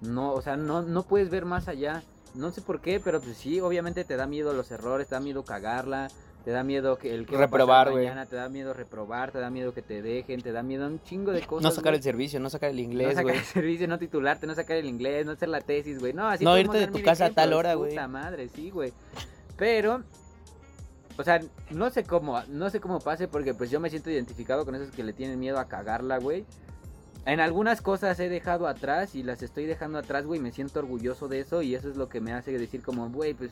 no, o sea, no, no puedes ver más allá. No sé por qué, pero pues sí, obviamente te da miedo los errores, te da miedo cagarla, te da miedo que el que Reprobar, güey. te da miedo reprobar, te da miedo que te dejen, te da miedo un chingo de cosas. no sacar güey. el servicio, no sacar el no inglés, sacar güey. el servicio, no titularte, no sacar el inglés, no hacer la tesis, güey. No, así No irte de tu casa a tal hora, güey. Puta madre, sí, güey. Pero, o sea, no sé cómo, no sé cómo pase porque pues yo me siento identificado con esos que le tienen miedo a cagarla, güey. En algunas cosas he dejado atrás y las estoy dejando atrás, güey. Me siento orgulloso de eso y eso es lo que me hace decir como, güey, pues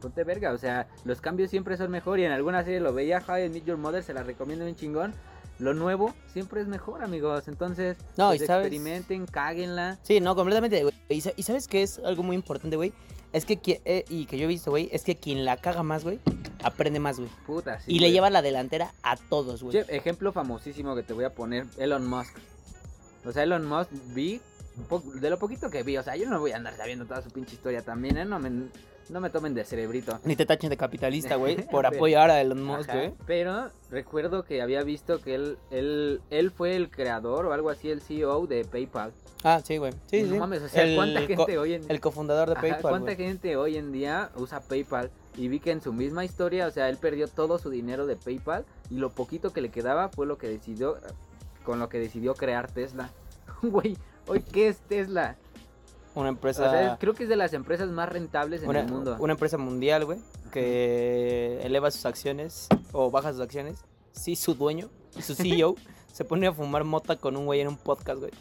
ponte verga. O sea, los cambios siempre son mejor y en alguna serie lo veía, How I Meet Your Mother, se la recomiendo un chingón. Lo nuevo siempre es mejor, amigos. Entonces, No, pues, y sabes- experimenten, cáguenla. Sí, no, completamente, güey. Y, sa- y sabes qué es algo muy importante, güey. Es que, eh, y que yo he visto, güey, es que quien la caga más, güey, aprende más, güey. Puta, sí, y le lleva la delantera a todos, güey. Che, ejemplo famosísimo que te voy a poner, Elon Musk. O sea, Elon Musk vi, de lo poquito que vi, o sea, yo no voy a andar sabiendo toda su pinche historia también, ¿eh? No me, no me tomen de cerebrito. Ni te tachen de capitalista, güey, por Pero- apoyar a Elon Musk, güey. Pero recuerdo que había visto que él, él, él fue el creador o algo así, el CEO de PayPal. Ah, sí, güey. Sí, no sí. mames, o sea, El ¿cuánta gente hoy en El cofundador de Ajá, PayPal, ¿Cuánta gente hoy en día usa PayPal? Y vi que en su misma historia, o sea, él perdió todo su dinero de PayPal y lo poquito que le quedaba fue lo que decidió, con lo que decidió crear Tesla. Güey, hoy qué es Tesla? Una O empresa... sea, creo que es de las empresas más rentables en una, el mundo. una empresa mundial, güey, que eleva sus acciones o baja sus acciones. Sí, su dueño su CEO se pone a fumar mota con un güey en un podcast, güey.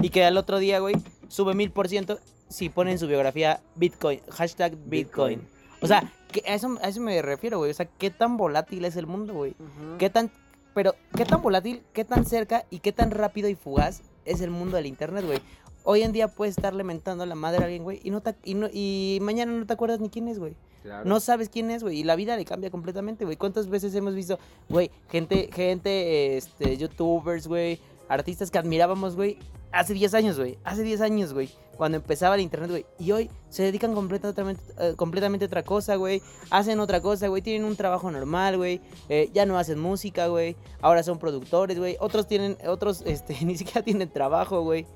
Y que al otro día, güey, sube mil por ciento si pone en su biografía Bitcoin, hashtag Bitcoin. Bitcoin. O sea, que a, eso, a eso me refiero, güey. O sea, qué tan volátil es el mundo, güey. Qué tan... Pero, qué tan volátil, qué tan cerca y qué tan rápido y fugaz es el mundo del internet, güey. Hoy en día puedes estar lamentando a la madre a alguien, güey, y, no te- y, no- y mañana no te acuerdas ni quién es, güey. Claro. No sabes quién es, güey. Y la vida le cambia completamente, güey. ¿Cuántas veces hemos visto, güey, gente, gente, este, youtubers, güey, artistas que admirábamos, güey, hace 10 años, güey. Hace 10 años, güey. Cuando empezaba el internet, güey. Y hoy se dedican completamente, eh, completamente a otra cosa, güey. Hacen otra cosa, güey. Tienen un trabajo normal, güey. Eh, ya no hacen música, güey. Ahora son productores, güey. Otros tienen, otros, este, ni siquiera tienen trabajo, güey.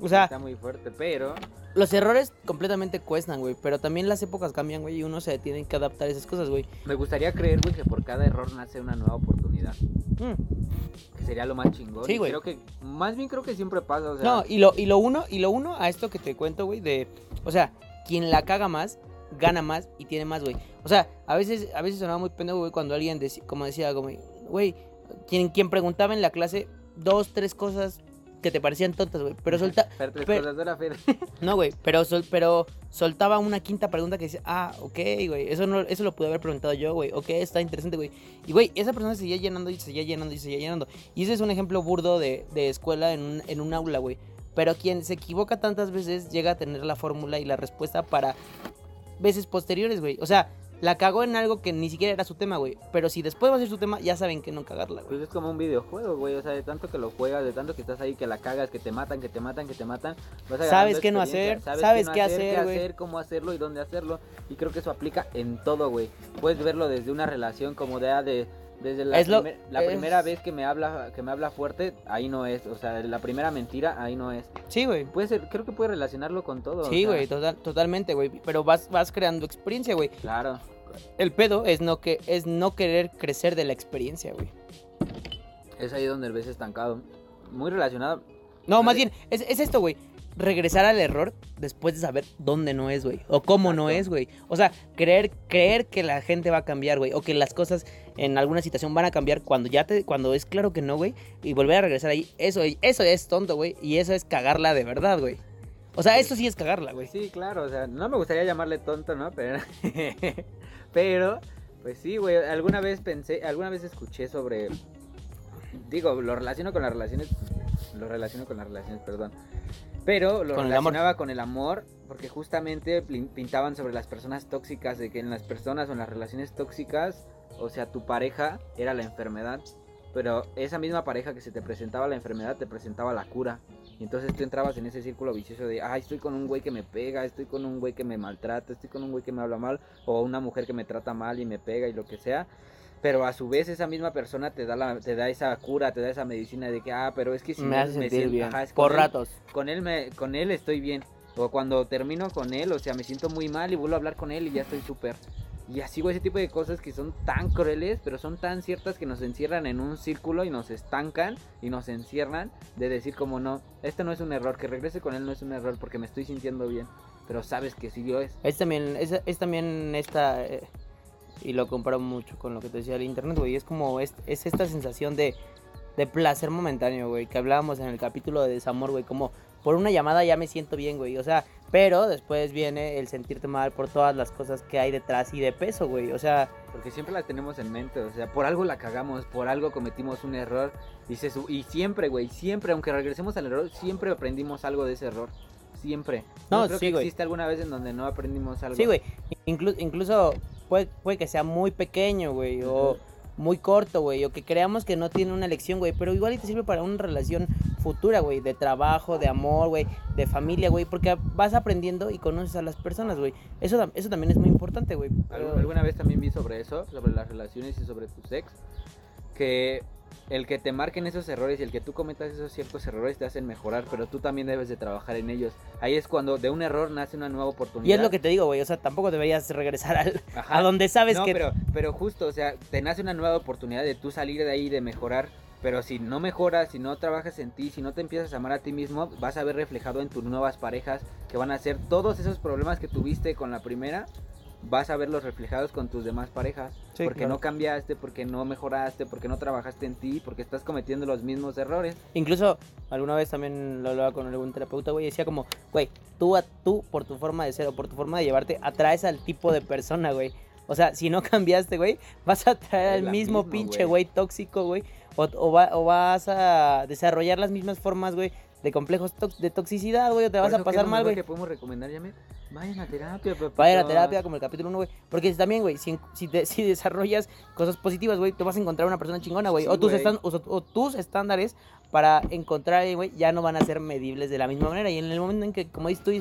O sea, está muy fuerte, pero los errores completamente cuestan, güey. Pero también las épocas cambian, güey. Y uno se tiene que adaptar a esas cosas, güey. me gustaría creer, güey, que por cada error nace una nueva oportunidad. Mm. Que sería lo más chingón. Sí, güey. Creo que, más bien creo que siempre pasa, o sea. No, y lo, y lo uno, y lo uno a esto que te cuento, güey, de. O sea, quien la caga más, gana más y tiene más, güey. O sea, a veces, a veces sonaba muy pendejo, güey, cuando alguien decía, como decía, como, güey, quien, quien preguntaba en la clase dos, tres cosas que te parecían tontas, güey. Pero solta, tres pero- cosas de la Fer. no, güey, pero, sol, pero soltaba una quinta pregunta que decía, ah, ok, güey, eso, no, eso lo pude haber preguntado yo, güey, ok, está interesante, güey. Y, güey, esa persona seguía llenando y seguía llenando y seguía llenando. Y ese es un ejemplo burdo de, de escuela en un, en un aula, güey. Pero quien se equivoca tantas veces llega a tener la fórmula y la respuesta para veces posteriores, güey. O sea, la cagó en algo que ni siquiera era su tema, güey. Pero si después va a ser su tema, ya saben que no cagarla, güey. Pues es como un videojuego, güey. O sea, de tanto que lo juegas, de tanto que estás ahí, que la cagas, que te matan, que te matan, que te matan. vas Sabes qué no hacer, sabes qué hacer, qué güey. hacer, cómo hacerlo y dónde hacerlo. Y creo que eso aplica en todo, güey. Puedes verlo desde una relación como de, ah, de desde la, Es lo- la es- primera vez que me habla que me habla fuerte, ahí no es. O sea, la primera mentira, ahí no es. Sí, güey. Puede ser, creo que puede relacionarlo con todo. Sí, güey, total, totalmente, güey. Pero vas, vas creando experiencia, güey. Claro. El pedo es no que es no querer crecer de la experiencia, güey. Es ahí donde el ves estancado. Muy relacionado. No, más bien, es, es esto, güey. Regresar al error después de saber dónde no es, güey. O cómo no es, güey. O sea, creer, creer que la gente va a cambiar, güey. O que las cosas en alguna situación van a cambiar cuando ya te, cuando es claro que no, güey. Y volver a regresar ahí. Eso, eso es tonto, güey. Y eso es cagarla de verdad, güey. O sea, eso sí es cagarla, güey. Sí, claro, o sea, no me gustaría llamarle tonto, ¿no? Pero, pero pues sí, güey, alguna vez pensé, alguna vez escuché sobre, digo, lo relaciono con las relaciones, lo relaciono con las relaciones, perdón, pero lo Con el relacionaba con el amor, porque justamente pintaban sobre las personas tóxicas, de que en las personas o en las relaciones tóxicas, o sea, tu pareja era la enfermedad, pero esa misma pareja que se te presentaba la enfermedad te presentaba la cura. Y entonces tú entrabas en ese círculo vicioso de, ay, estoy con un güey que me pega, estoy con un güey que me maltrata, estoy con un güey que me habla mal, o una mujer que me trata mal y me pega y lo que sea. Pero a su vez esa misma persona te da, la, te da esa cura, te da esa medicina de que, ah, pero es que si me hace sentir siento- bien. ajá, Por con él- ratos. con él me, con él estoy bien. O cuando termino con él, o sea, me siento muy mal y vuelvo a hablar con él y ya estoy súper. Y así, güey, ese tipo de cosas que son tan crueles, pero son tan ciertas que nos encierran en un círculo y nos estancan y nos encierran de decir como no, este no es un error, que regrese con él no es un error porque me estoy sintiendo bien. Pero sabes que sí lo es. Es también, es, es también esta, eh, y lo comparo mucho con lo que te decía el internet, güey, es como, es, es esta sensación de, de placer momentáneo, güey, que hablábamos en el capítulo de desamor, güey, como por una llamada ya me siento bien, güey, o sea, pero después viene el sentirte mal por todas las cosas que hay detrás y de peso, güey, o sea, Porque siempre la tenemos en mente, o sea, por algo la cagamos, por algo cometimos un error. Su- y siempre, güey, siempre, aunque regresemos al error, siempre aprendimos algo de ese error. Siempre. No, creo sí, que güey. existe alguna vez en donde no aprendimos algo. sí, güey, inclu- incluso puede, puede que sea muy pequeño, güey, o muy corto, güey, o que creamos que no tiene una lección, güey, pero igual y te sirve para una relación futura, güey, de trabajo, de amor, güey, de familia, güey, porque vas aprendiendo y conoces a las personas, güey. Eso, eso también es muy importante, güey. Alguna vez también vi sobre eso, sobre las relaciones y sobre tu sex, que el que te marquen esos errores y el que tú cometas esos ciertos errores te hacen mejorar, pero tú también debes de trabajar en ellos. Ahí es cuando de un error nace una nueva oportunidad. Y es lo que te digo, güey, o sea, tampoco deberías regresar al, Ajá. a donde sabes no, que... pero, pero justo, o sea, te nace una nueva oportunidad de tú salir de ahí, de mejorar. Pero si no mejoras, si no trabajas en ti, si no te empiezas a amar a ti mismo, vas a ver reflejado en tus nuevas parejas que van a ser todos esos problemas que tuviste con la primera, vas a verlos reflejados con tus demás parejas. Sí, porque claro. no cambiaste, porque no mejoraste, porque no trabajaste en ti, porque estás cometiendo los mismos errores. Incluso alguna vez también lo hablaba con algún terapeuta, güey, y decía como, güey, tú, a- tú por tu forma de ser o por tu forma de llevarte, atraes al tipo de persona, güey. O sea, si no cambiaste, güey, vas a atraer Es al mismo misma, pinche güey. tóxico, güey. O, o, va- o vas a desarrollar las mismas formas, güey, de complejos de toxicidad, güey, o te Por vas a eso, ¿qué es pasar mal, güey. que podemos recomendar, Yame? Vayan a terapia, papito. Vaya a la terapia como el capítulo 1, güey. Porque también, güey, si, si, si desarrollas cosas positivas, güey, te vas a encontrar una persona chingona, güey. Sí, o, tus o, o tus estándares para encontrar, güey, ya no van a ser medibles de la misma manera. Y en el momento en que, como dices tú,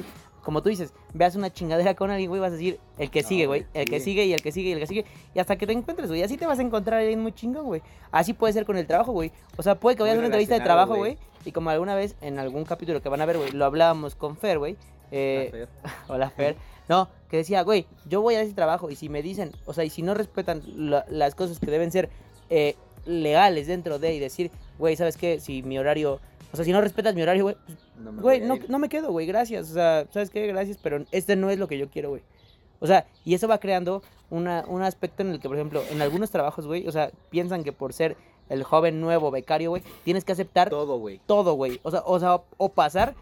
como tú dices, veas una chingadera con alguien, güey, vas a decir el que sigue, güey, el que sigue y el que sigue y el que sigue, y hasta que te encuentres, güey, así te vas a encontrar alguien muy chingón, güey. Así puede ser con el trabajo, güey. O sea, puede que vayas a una entrevista de trabajo, güey, y como alguna vez en algún capítulo que van a ver, güey, lo hablábamos con Fer, güey. Eh, Fer. Hola, Fer. No, que decía, güey, yo voy a ese trabajo y si me dicen, o sea, y si no respetan la- las cosas que deben ser eh, legales dentro de y decir, güey, ¿sabes qué? Si mi horario, o sea, si no respetas mi horario, güey, pues, No me güey, no, me quedo, güey, gracias. O sea, ¿sabes qué? Gracias, pero este no es lo que yo quiero, güey. O sea, y eso va creando una, un aspecto en el que, por ejemplo, en algunos trabajos, güey, o sea, piensan que por ser el joven nuevo becario, güey, tienes que aceptar Todo, güey. todo, güey. O sea, o sea, o pasar,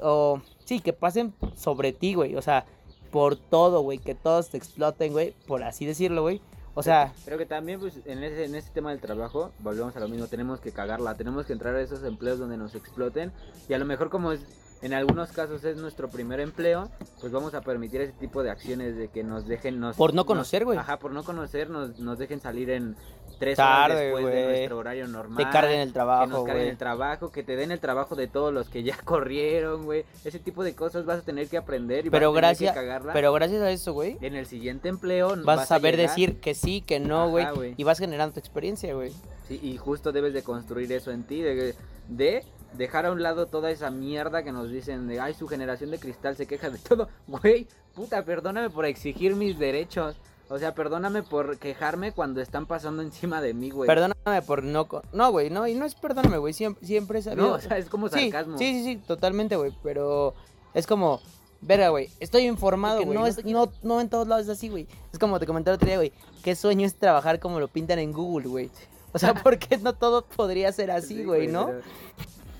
o sí, que pasen sobre ti, güey. O sea, por todo, güey. Que todos te exploten, güey. Por así decirlo, güey. O sea, Creo que también, pues, en ese, en ese tema del trabajo, volvemos a lo mismo, tenemos que cagarla, tenemos que entrar a esos empleos donde nos exploten, y a lo mejor como es, en algunos casos es nuestro primer empleo, pues vamos a permitir ese tipo de acciones de que nos dejen, nos... Por no conocer, güey. Ajá, por no conocer, nos, nos dejen salir en tres Tarde, horas después de nuestro horario normal. te carguen el que trabajo, nos carguen güey. el trabajo, que te den el trabajo de todos los que ya corrieron, güey. Ese tipo de cosas vas a tener que aprender y Pero vas a tener gracias, que cagarla. pero gracias a eso, güey. en el siguiente empleo Vas a saber llegar- decir que sí, que no, güey. Y vas generando tu experiencia, güey. Sí, y justo debes de construir eso en ti, de, de dejar a un lado toda esa mierda que nos dicen de, ay, su generación de cristal se queja de todo. Güey, puta, perdóname por exigir mis derechos. O sea, perdóname por quejarme cuando están pasando encima de mí, güey. Perdóname por no... co- No, güey, no. Y no es perdóname, güey. Siempre, siempre sabido... No, o sea, es como sarcasmo. sí, sí, sí, totalmente, güey. Pero es como... Verga, güey, estoy informado, güey. no es, no, no en todos lados es así, güey. Es como te comenté el otro día, güey. Qué sueño es trabajar como lo pintan en Google, güey. O sea, ¿por qué no todo podría ser así, Sí, güey, no? pero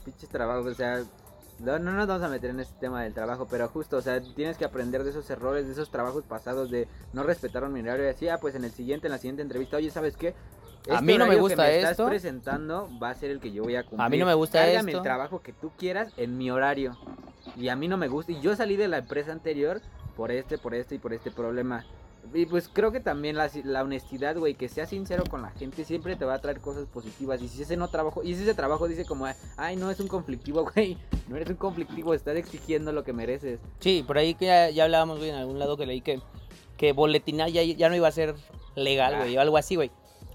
Pinches trabajos, o sea, no, no nos vamos a meter en este tema del trabajo, pero justo, o sea, tienes que aprender de esos errores, de esos trabajos pasados, de no respetar un horario y así, ah, pues en el siguiente, en la siguiente entrevista, oye, ¿sabes qué? A mí no me gusta que me esto. estás presentando va a ser el que yo voy a cumplir. A mí no me gusta Cárgame esto. el trabajo que tú quieras en mi horario. Y a mí no me gusta. Y yo salí de la empresa anterior por este, por este y por este problema. Y pues creo que también la, la honestidad, güey, que seas sincero con la gente siempre te va a traer cosas positivas. Y si ese no trabajo, y si ese trabajo dice como, ay, no es un conflictivo, güey, no eres un conflictivo, estás exigiendo lo que mereces. Sí, por ahí que ya, ya hablábamos, güey, en algún lado que leí que, que boletinar ya, ya no iba a ser legal, Ah. güey, o algo así, güey.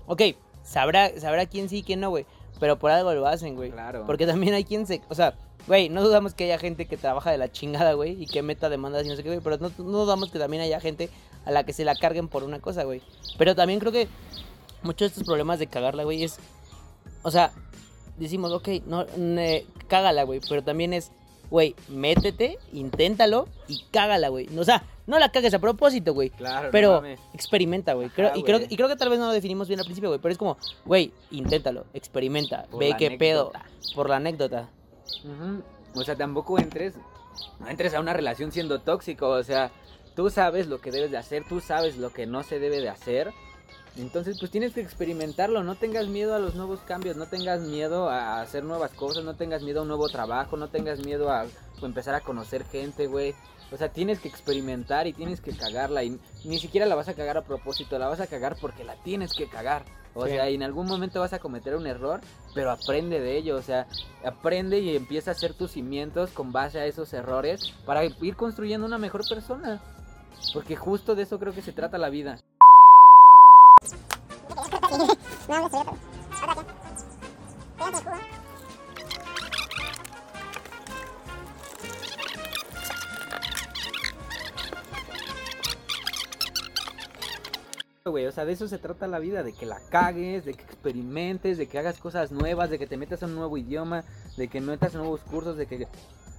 Ok, sabrá, sabrá quién sí y quién no, güey. Pero por algo lo hacen, güey. Claro. Porque también hay quien se. O sea, güey, no dudamos que haya gente que trabaja de la chingada, güey, y que meta demandas y no sé qué, güey. Pero no, no dudamos que también haya gente a la que se la carguen por una cosa, güey. Pero también creo que muchos de estos problemas de cagarla, güey, es. O sea, decimos, ok, no, ne- cágala, güey. Pero también es, güey, métete, inténtalo y cágala, güey. O sea, no la cagues a propósito, güey. Claro, Pero experimenta, güey. Creo- y, creo, y creo que tal vez no lo definimos bien al principio, güey. Pero es como, güey, inténtalo, experimenta, Por ve qué pedo. Por la anécdota. O sea, tampoco entres, no entres a una relación siendo tóxico, o sea, tú sabes lo que debes de hacer, tú sabes lo que no se debe de hacer. Entonces, pues tienes que experimentarlo, no tengas miedo a los nuevos cambios, no tengas miedo a hacer nuevas cosas, no tengas miedo a un nuevo trabajo, no tengas miedo a empezar a conocer gente, güey. O sea, tienes que experimentar y tienes que cagarla y ni siquiera la vas a cagar a propósito, la vas a cagar porque la tienes que cagar. O Sí. sea, y en algún momento vas a cometer un error, pero aprende de ello, o sea, aprende y empieza a hacer tus cimientos con base a esos errores para ir construyendo una mejor persona. Porque justo de eso creo que se trata la vida. Güey, o sea, de eso se trata la vida, de que la cagues, de que experimentes, de que hagas cosas nuevas, de que te metas a un nuevo idioma, de que metas nuevos cursos, de que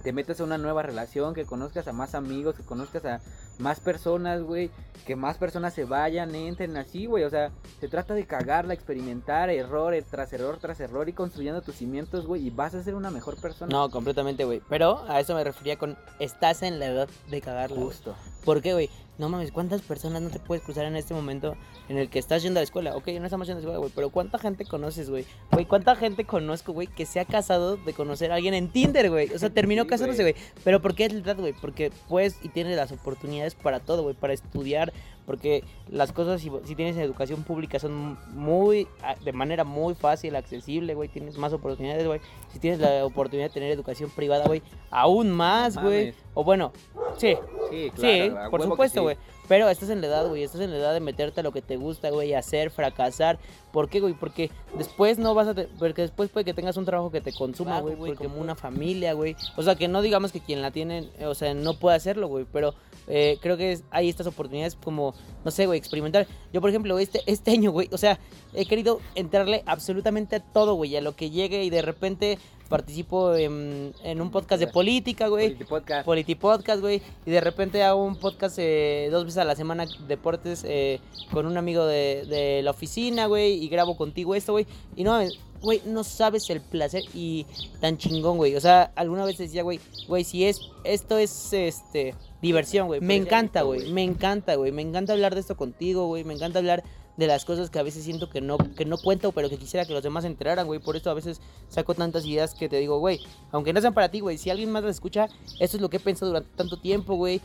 te metas a una nueva relación, que conozcas a más amigos, que conozcas a más personas, güey, que más personas se vayan, entren así, güey, o sea, se trata de cagarla, experimentar, error tras error tras error y construyendo tus cimientos, güey, y vas a ser una mejor persona. No, completamente, güey. Pero a eso me refería con estás en la edad de cagarla. justo. ¿Por qué, güey? No mames, ¿cuántas personas no te puedes cruzar en este momento en el que estás yendo a la escuela? Ok, no estamos yendo a la escuela, güey, pero ¿cuánta gente conoces, güey? Güey, ¿cuánta gente conozco, güey, que se ha casado de conocer a alguien en Tinder, güey? O sea, terminó Sí, casándose, güey. güey. Pero ¿por qué es la edad, güey? Porque puedes y tienes las oportunidades para todo, güey, para estudiar, Porque las cosas, si, si tienes educación pública, son muy, de manera muy fácil, accesible, güey. Tienes más oportunidades, güey. Si tienes la oportunidad de tener educación privada, güey, aún más, güey. O bueno, sí, Sí, sí, claro. a por supuesto, sí. Pero estás en la edad, güey. Estás en la edad de meterte a lo que te gusta, güey. Hacer, fracasar. ¿Por qué, güey? Porque después no vas a... te- Porque después puede que tengas un trabajo que te consuma, güey. Porque como- una familia, güey. O sea, que no digamos que quien la tiene, o sea, no puede hacerlo, güey. Pero eh, creo que es- hay estas oportunidades como, no sé, güey, experimentar. Yo, por ejemplo, este, este año, güey, o sea, he querido entrarle absolutamente a todo, güey. A lo que llegue y de repente participo en, en un podcast de política, güey. Politipodcast. Politi Podcast, güey. Y de repente hago un podcast eh, dos veces a la semana, deportes, eh, con un amigo de, de la oficina, güey. Y grabo contigo esto, güey. Y no, güey, no sabes el placer y tan chingón, güey. O sea, alguna vez decía, güey, güey, si es, esto es, este, diversión, güey. Me Pues, encanta, güey. Me encanta, güey. Me encanta hablar de esto contigo, güey. Me encanta hablar de las cosas que a veces siento que no, que no cuento, pero que quisiera que los demás enteraran, güey. Por eso a veces saco tantas ideas que te digo, güey, aunque no sean para ti, güey, si alguien más las escucha, esto es lo que he pensado durante tanto tiempo, güey.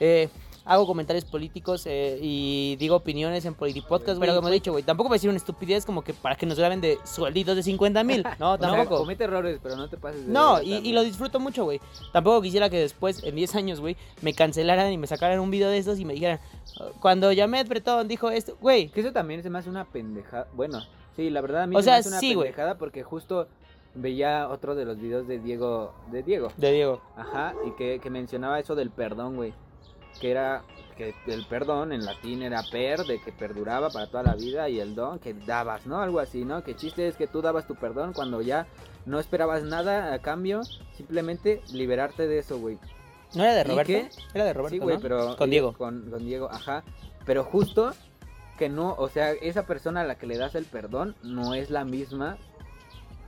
Eh, hago comentarios políticos eh, y digo opiniones en Politipodcast, güey. Güey, Como he dicho, güey, tampoco me decir una estupidez como que para que nos graben de suelditos de 50 mil. No, O sea, tampoco. comete errores, pero no te pases de No, y, lo disfruto mucho, güey. Tampoco quisiera que después, en 10 años, güey, me cancelaran y me sacaran un video de estos y me dijeran, "Ah, cuando Jamed Bretón dijo esto, güey, Que eso también se me hace una pendejada. Bueno, sí, la verdad a mí O se sea, me hace una sí, güey. pendejada porque justo veía otro de los videos de Diego, de Diego, de Diego. ajá, y que, que mencionaba eso del perdón, güey. Que era que el perdón en latín era per, de que perduraba para toda la vida, y el don que dabas, ¿no? Algo así, ¿no? Que chiste es que tú dabas tu perdón cuando ya no esperabas nada a cambio, simplemente liberarte de eso, güey. ¿No era de ¿Y Roberto? Era de Roberto, Sí, güey, ¿no? pero. Con Diego. Con, con Diego, ajá. Pero justo que no, o sea, esa persona a la que le das el perdón no es la misma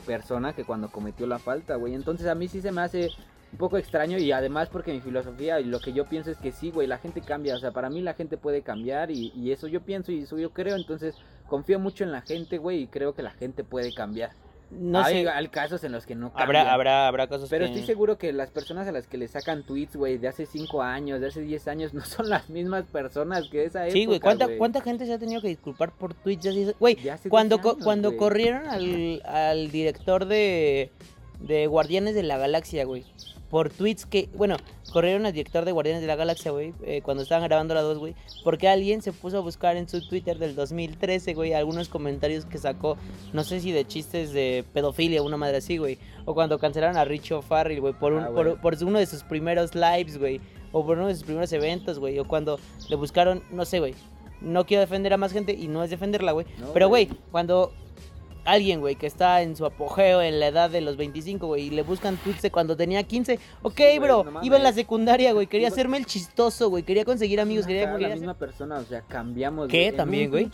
persona que cuando cometió la falta, güey. Entonces a mí sí se me hace un poco extraño y además porque mi filosofía y lo que yo pienso es que sí, güey, la gente cambia. O sea, para mí la gente puede cambiar y, y eso yo pienso y eso yo creo. Entonces confío mucho en la gente, güey, y creo que la gente puede cambiar. No hay, sé. hay casos en los que no cambian. Habrá, habrá, habrá cosas Pero que... estoy seguro que las personas a las que le sacan tweets, güey, de hace 5 años, de hace 10 años, no son las mismas personas que esa época, Sí, güey, ¿cuánta. ¿cuánta gente se ha tenido que disculpar por tweets? de? Güey, cuando, 10 co- cuando corrieron al, al director de, de Guardianes de la Galaxia, güey, por tweets que, bueno, corrieron al director de Guardianes de la Galaxia, güey, eh, cuando estaban grabando la 2, güey, porque alguien se puso a buscar en su Twitter del 2013, güey, algunos comentarios que sacó, no sé si de chistes de pedofilia, una madre así, güey, o cuando cancelaron a Richo Farrell, güey, por, un, Ah, por, por uno de sus primeros lives, güey, o por uno de sus primeros eventos, güey, o cuando le buscaron, no sé, güey, no quiero defender a más gente y no es defenderla, güey, No, pero, güey, cuando alguien, güey, que está en su apogeo en la edad de los 25, güey, y le buscan tweets de cuando tenía 15, ok, bro, no iba en la secundaria, güey, quería hacerme el chistoso, güey, quería conseguir amigos, quería... la quería misma hacer- persona, o sea, cambiamos. ¿Qué? También, güey.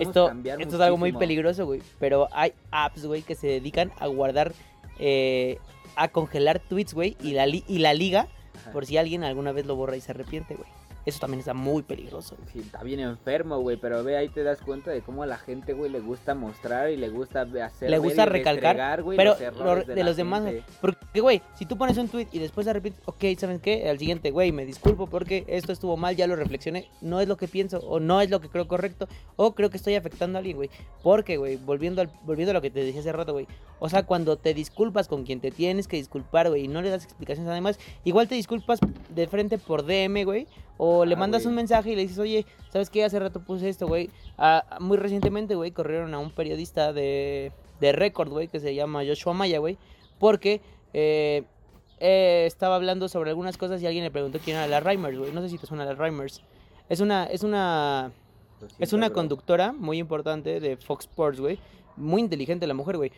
Esto, esto es algo muy peligroso, güey, pero hay apps, güey, que se dedican a guardar, eh, a congelar tweets, güey, y la, li- y la liga, Ajá. por si alguien alguna vez lo borra y se arrepiente, güey. Eso también está muy peligroso, güey. Sí, está bien enfermo, güey, pero ve ahí te das cuenta de cómo a la gente, güey, le gusta mostrar y le gusta hacer Le gusta recalcar, güey, pero los lo- de, de los demás, gente. Porque, güey, si tú pones un tweet y después te arrepientes, ok, ¿saben qué? Al siguiente, güey, me disculpo porque esto estuvo mal, ya lo reflexioné, no es lo que pienso, o no es lo que creo correcto, o creo que estoy afectando a alguien, güey. Porque, güey, volviendo, al, volviendo a lo que te dije hace rato, güey, o sea, cuando te disculpas con quien te tienes que disculpar, güey, y no le das explicaciones además, igual te disculpas de frente por DM, güey, o le Ah, mandas un mensaje y le dices, oye, ¿sabes qué? Hace rato puse esto, güey. Ah, muy recientemente, güey, corrieron a un periodista de, de Record, güey, que se llama Joshua Maya, güey, porque eh, eh, estaba hablando sobre algunas cosas y alguien le preguntó quién era la Reimers, güey. No sé si te suena la Reimers. Es una, es una, es una bro. conductora muy importante de Fox Sports, güey. Muy inteligente la mujer, güey.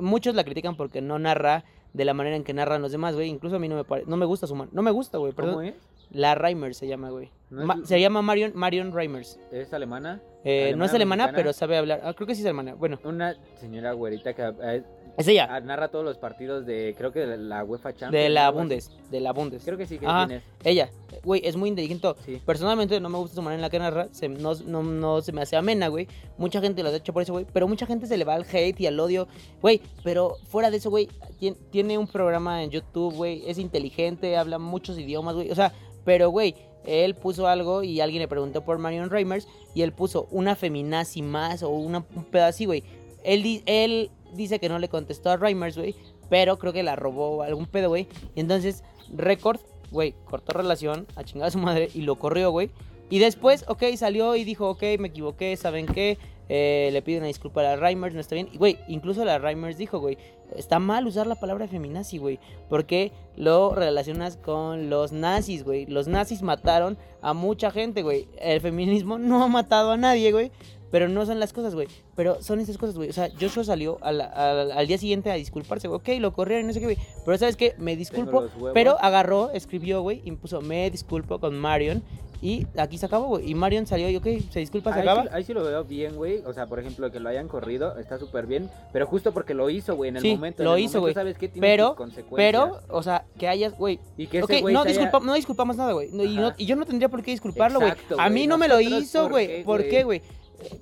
Muchos la critican porque no narra de la manera en que narran los demás, güey. Incluso a mí no me pare- no me gusta su man- no me gusta, güey, ¿Cómo perdón. es? La Reimers se llama, güey. ¿No es- Ma- se llama Marion Marion Reimers. ¿Es alemana? Eh, no es ¿Alemana, mexicana? pero sabe hablar. Ah, creo que sí es alemana. Bueno, Una señora güerita que eh, es ella. ah, narra todos los partidos de, creo que de la UEFA Champions. De la. Bundes. De la Bundes. Creo que sí, que Ajá. es. Ella, güey, es muy inteligente. Sí. Personalmente no me gusta su manera en la que narra, se- no, no, no se me hace amena, güey. Mucha gente lo ha hecho por eso, güey. Pero mucha gente se le va al hate y al odio, güey. Pero fuera de eso, güey, tien- tiene un programa en YouTube, güey. Es inteligente, habla muchos idiomas, güey. O sea, pero, güey, él puso algo y alguien le preguntó por Marion Reimers y él puso una feminazi más o una, un pedo así, güey. Él, él dice que no le contestó a Reimers, güey, pero creo que la robó algún pedo, güey. Y entonces Record, güey, cortó relación a chingar a su madre y lo corrió, güey. Y después, ok, salió y dijo, ok, me equivoqué, ¿saben qué? Eh, le pido una disculpa a la Reimers, no está bien. Y, güey, incluso la Reimers dijo, güey, está mal usar la palabra feminazi, güey, porque lo relacionas con los nazis, güey. Los nazis mataron a mucha gente, güey. El feminismo no ha matado a nadie, güey. Pero no son las cosas, güey. Pero son esas cosas, güey. O sea, Joshua salió al, al- al día siguiente a disculparse, güey. Ok, lo corrieron, no sé qué, güey. Pero ¿sabes qué? Me disculpo. Pero agarró, escribió, güey, y puso, me disculpo con Marion. Y aquí se acabó, güey. Y Marion salió y, ok, se disculpa, se Ahí acaba. sí, ahí sí lo veo bien, güey. O sea, por ejemplo, que lo hayan corrido, está súper bien. Pero justo porque lo hizo, güey, en el Sí, momento. en lo el hizo, güey. ¿Sabes qué? Tiene Pero, pero, o sea, que hayas, güey. Y que Ok, ese güey no, se haya- disculpa, no disculpamos nada, güey. No, y, no- y yo no tendría por qué disculparlo, güey. A mí no me lo hizo, ¿por güey. ¿Por qué, güey?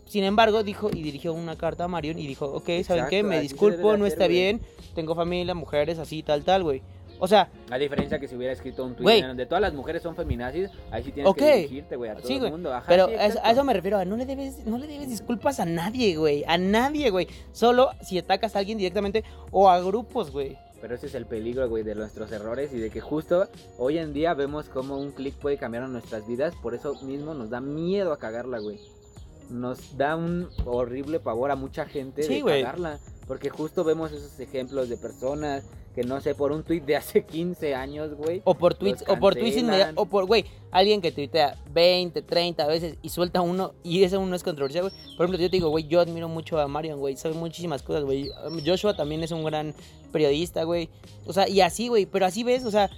Sin embargo, dijo y dirigió una carta a Marion y dijo, ok, ¿saben qué? Exacto, Me así se disculpo, no hacer, está bien. Tengo familia, mujeres, así, tal, tal, güey. O sea, A diferencia que si hubiera escrito un tweet donde todas las mujeres son feminazis, ahí sí tienes que dirigirte, güey, a todo Sí, el mundo. Ajá, pero sí, a eso- a exacto. eso me refiero, a no le debes, no le debes disculpas a nadie, güey. A nadie, güey. Solo si atacas a alguien directamente o a grupos, güey. Pero ese es el peligro, güey, de nuestros errores y de que justo hoy en día vemos cómo un clic puede cambiar nuestras vidas. Por eso mismo nos da miedo a cagarla, güey. Nos da un horrible pavor a mucha gente Sí, de güey. cagarla. Porque justo vemos esos ejemplos de personas que no sé, por un tweet de hace 15 años, güey. O por tweets, o por tweets inmediatos, o por, güey, alguien que tuitea 20, 30 veces y suelta uno y ese uno es controversial, güey. Por ejemplo, yo te digo, güey, yo admiro mucho a Marion, güey, sabe muchísimas cosas, güey. Joshua también es un gran periodista, güey. O sea, y así, güey, pero así ves, o sea,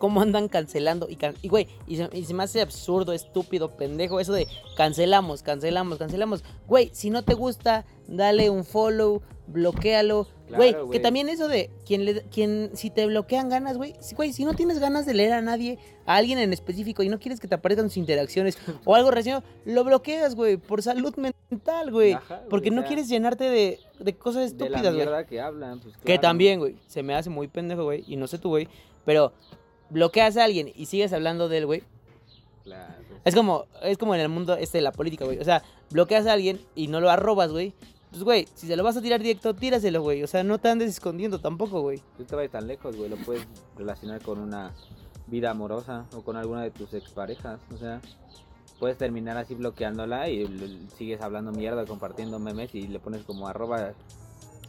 cómo andan cancelando y, can- y güey, y se, y se me hace absurdo, estúpido, pendejo eso de cancelamos, cancelamos, cancelamos. Güey, si no te gusta, dale un follow, bloquealo. Güey, que también eso de quien le quien si te bloquean ganas, güey, si, güey, si no tienes ganas de leer a nadie, a alguien en específico y no quieres que te aparezcan sus interacciones o algo relacionado, lo bloqueas, güey, por salud mental, güey, Ajá, güey, porque no quieres llenarte de, de cosas de la estúpidas, güey. que hablan, pues Que también, güey, se me hace muy pendejo, güey, y no sé tú, güey, pero bloqueas a alguien y sigues hablando de él, güey. Claro, Es como, es como en el mundo este de la política, güey. O sea, bloqueas a alguien y no lo arrobas, güey. Pues, güey, si se lo vas a tirar directo, tíraselo, güey. O sea, no te andes escondiendo tampoco, güey. No te vayas tan lejos, güey. Lo puedes relacionar con una vida amorosa o con alguna de tus exparejas. O sea, puedes terminar así bloqueándola y sigues hablando mierda, compartiendo memes y le pones como arroba,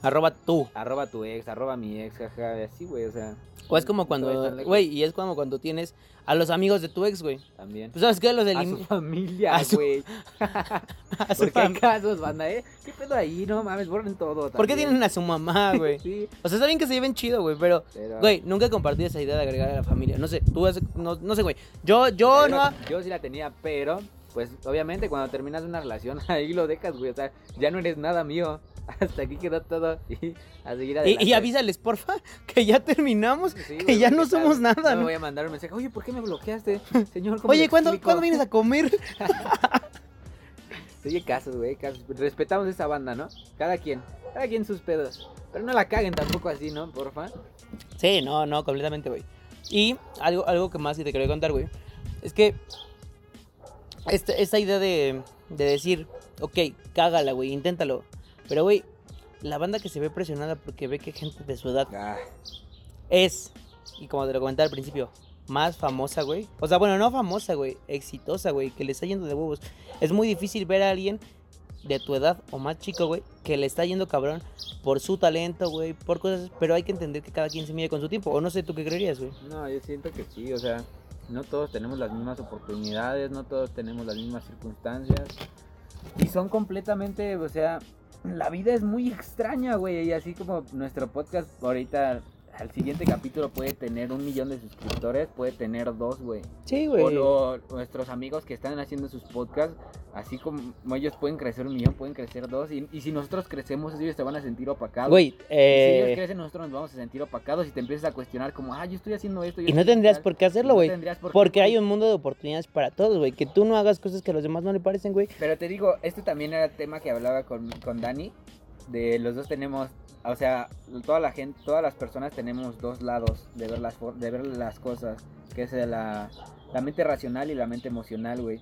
Arroba tú. arroba tu ex, arroba mi ex, jaja, así, güey. O sea, O es como cuando, güey, y es como cuando tienes a los amigos de tu ex, güey. También. Pues, ¿sabes qué? Los A su eliminas. familia, a su- güey. a su Porque hay fam- casos, banda, ¿eh? ¿Qué pedo ahí? No mames, borren todo. ¿Por qué también. tienen a su mamá, güey? Sí, O sea, está bien que se lleven chido, güey, pero... pero... Güey, nunca he compartido esa idea de agregar a la familia. No sé, tú no, no sé, güey. Yo, yo Yo, no... yo sí la tenía, pero pues obviamente cuando terminas una relación ahí lo dejas, güey. O sea, ya no eres nada mío. Hasta aquí quedó todo y a seguir adelante. Y, y avísales, porfa, que ya terminamos, Sí, que ya no somos nada, No me ¿no? voy a mandar un mensaje. Oye, ¿por qué me bloqueaste? Señor, ¿cómo Oye, ¿cuándo, explico?" ¿cuándo vienes a comer? Oye, casos, güey, casos. Respetamos esa banda, ¿no? Cada quien, cada quien sus pedos. Pero no la caguen tampoco así, ¿no? Porfa. Sí, no, no, completamente, güey. Y algo, algo que más sí te quería contar, güey. Es que esta, esta idea de, de decir, ok, cágala, güey, inténtalo. Pero, güey, la banda que se ve presionada porque ve que gente de su edad Ah, es, y como te lo comenté al principio, más famosa, güey. O sea, bueno, no famosa, güey, exitosa, güey, que le está yendo de huevos. Es muy difícil ver a alguien de tu edad o más chico, güey, que le está yendo cabrón por su talento, güey, por cosas, pero hay que entender que cada quien se mide con su tiempo. O no sé, ¿tú qué creerías, güey? no, yo siento que sí, o sea, no todos tenemos las mismas oportunidades, no todos tenemos las mismas circunstancias. Y son completamente, o sea, la vida es muy extraña, güey. Y así como nuestro podcast ahorita, al siguiente capítulo puede tener un millón de suscriptores, puede tener dos, güey. Sí, O, lo- nuestros amigos que están haciendo sus podcasts, así como ellos pueden crecer un millón, pueden crecer dos. Y, y si nosotros crecemos, ellos se van a sentir opacados. Güey, Y si ellos eh, crecen, nosotros nos vamos a sentir opacados y te empiezas a cuestionar como, ah, yo estoy haciendo esto. yo y no tendrías tal". por qué hacerlo, No güey. tendrías por qué, Porque hay güey. un mundo de oportunidades para todos, güey. Que tú no hagas cosas que a los demás no le parecen, güey. Pero te digo, este también era el tema que hablaba con, con Dani. De los dos tenemos, o sea, toda la gente, todas las personas tenemos dos lados de ver las, de ver las cosas. Que es la, la mente racional y la mente emocional, güey.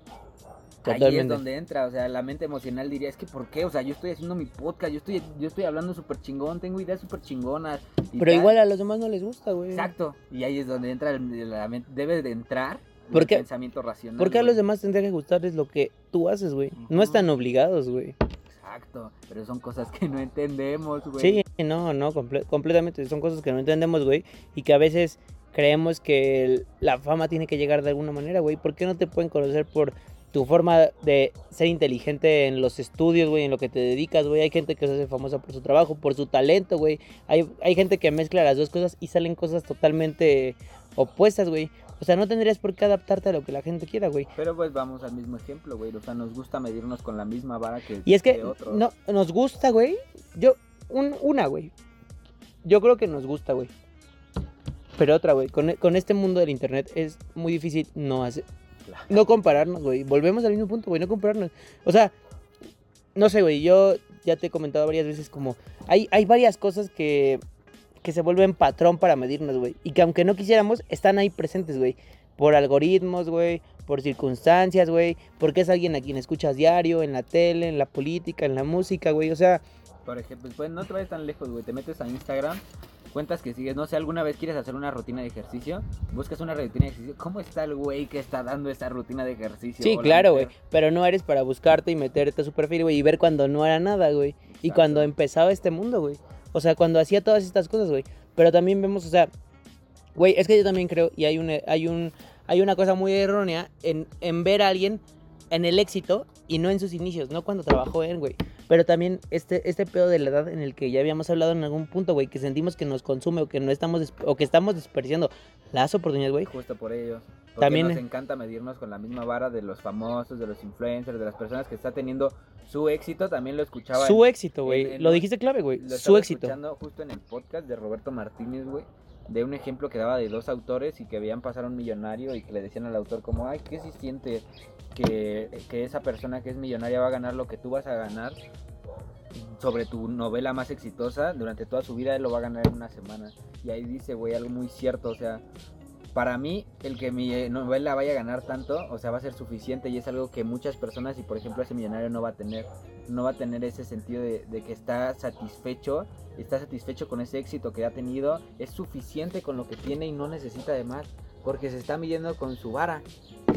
Ahí es donde entra, o sea, la mente emocional diría, es que ¿por qué? O sea, yo estoy haciendo mi podcast, yo estoy, yo estoy hablando súper chingón, tengo ideas súper chingonas. Pero tal. igual a los demás no les gusta, güey. Exacto, y ahí es donde entra, el- la mente, debe de entrar ¿Por el pensamiento racional. Porque a los demás tendría que gustarles lo que tú haces, güey. No están obligados, güey. Exacto, pero son cosas que no entendemos, güey. Sí, no, no, comple- completamente. Son cosas que no entendemos, güey. Y que a veces creemos que la fama tiene que llegar de alguna manera, güey. ¿Por qué no te pueden conocer por tu forma de ser inteligente en los estudios, güey, en lo que te dedicas, güey? Hay gente que se hace famosa por su trabajo, por su talento, güey. Hay, hay gente que mezcla las dos cosas y salen cosas totalmente opuestas, güey. O sea, no tendrías por qué adaptarte a lo que la gente quiera, güey. Pero pues vamos al mismo ejemplo, güey. O sea, nos gusta medirnos con la misma vara que Y es que que otros. no, nos gusta, güey. Yo, un- una, güey. Yo creo que nos gusta, güey. Pero otra, güey. Con, con este mundo del internet es muy difícil no hacer. Claro. No compararnos, güey. Volvemos al mismo punto, güey. No compararnos. O sea, no sé, güey. Yo ya te he comentado varias veces como. Hay, hay varias cosas que, que se vuelven patrón para medirnos, güey. Y que aunque no quisiéramos, están ahí presentes, güey. Por algoritmos, güey. Por circunstancias, güey. Porque es alguien a quien escuchas diario, en la tele, en la política, en la música, güey. O sea, Por ejemplo, pues no te vayas tan lejos, güey. Te metes a Instagram, cuentas que sigues, no sé, alguna vez quieres hacer una rutina de ejercicio, buscas una rutina de ejercicio. ¿Cómo está el güey que está dando esa rutina de ejercicio? sí, claro, güey. Pero no eres para buscarte y meterte a su perfil, güey. Y ver cuando no era nada, güey. Y cuando empezaba este mundo, güey. O sea, cuando hacía todas estas cosas, güey. Pero también vemos, o sea, güey, es que yo también creo, y hay un, hay un, hay una cosa muy errónea en, en ver a alguien en el éxito y no en sus inicios, no cuando trabajó en, güey. Pero también este, este pedo de la edad en el que ya habíamos hablado en algún punto, güey, que sentimos que nos consume o que no estamos, o que estamos desperdiciando las oportunidades, güey. Justo por ellos. Porque También- nos encanta medirnos con la misma vara de los famosos, de los influencers, de las personas que está teniendo su éxito. También lo escuchaba. Su en- éxito, güey. Lo dijiste clave, güey. Su éxito. escuchando justo en el podcast de Roberto Martínez, güey. De un ejemplo que daba de dos autores y que veían pasar a un millonario y que le decían al autor como, ay, ¿qué se siente que, esa persona que es millonaria va a ganar lo que tú vas a ganar sobre tu novela más exitosa? Durante toda su vida él lo va a ganar en una semana. Y ahí dice, güey, algo muy cierto, o sea... Para mí, el que mi eh, novela vaya a ganar tanto, o sea, va a ser suficiente y es algo que muchas personas, y por ejemplo ese millonario no va a tener, no va a tener ese sentido de, de que está satisfecho, está satisfecho con ese éxito que ha tenido, es suficiente con lo que tiene y no necesita de más, porque se está midiendo con su vara.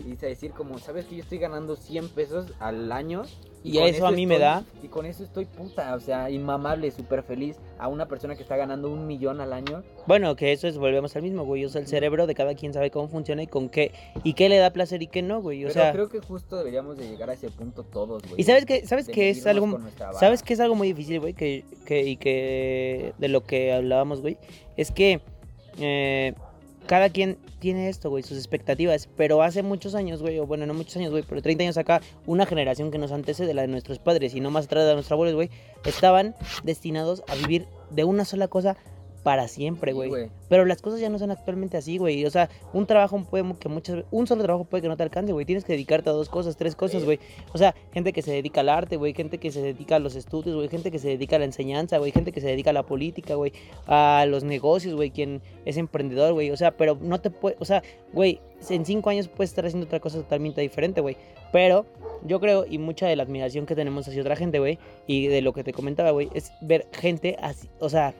Y dice decir como, ¿sabes que yo estoy ganando 100 pesos al año? Y con eso a mí me estoy- da- Y con eso estoy puta, o sea, inmamable, súper feliz a una persona que está ganando un millón al año. Bueno, que eso es, volvemos al mismo, güey. O sea, el cerebro de cada quien sabe cómo funciona y con qué, y qué le da placer y qué no, güey. O Pero sea, creo que justo deberíamos de llegar a ese punto todos, güey. y sabes que, sabes que es algo, sabes que es algo muy difícil, güey, que, que, y que de lo que hablábamos, güey, es que eh, cada quien tiene esto, güey, sus expectativas, pero hace muchos años, güey, o bueno, no muchos años, güey, pero 30 años acá, una generación que nos antecede de la de nuestros padres y no más atrás de nuestros abuelos, güey, estaban destinados a vivir de una sola cosa para siempre, Sí, güey. Pero las cosas ya no son actualmente así, güey. O sea, un trabajo puede que muchas un solo trabajo puede que no te alcance, güey. Tienes que dedicarte a dos cosas, tres cosas, güey. O sea, gente que se dedica al arte, güey, gente que se dedica a los estudios, güey, gente que se dedica a la enseñanza, güey, gente que se dedica a la política, güey, a los negocios, güey, quien es emprendedor, güey. O sea, pero no te puede, o sea, güey, en cinco años puedes estar haciendo otra cosa totalmente diferente, güey. Pero yo creo, y mucha de la admiración que tenemos hacia otra gente, güey, y de lo que te comentaba, güey, es ver gente así, o sea,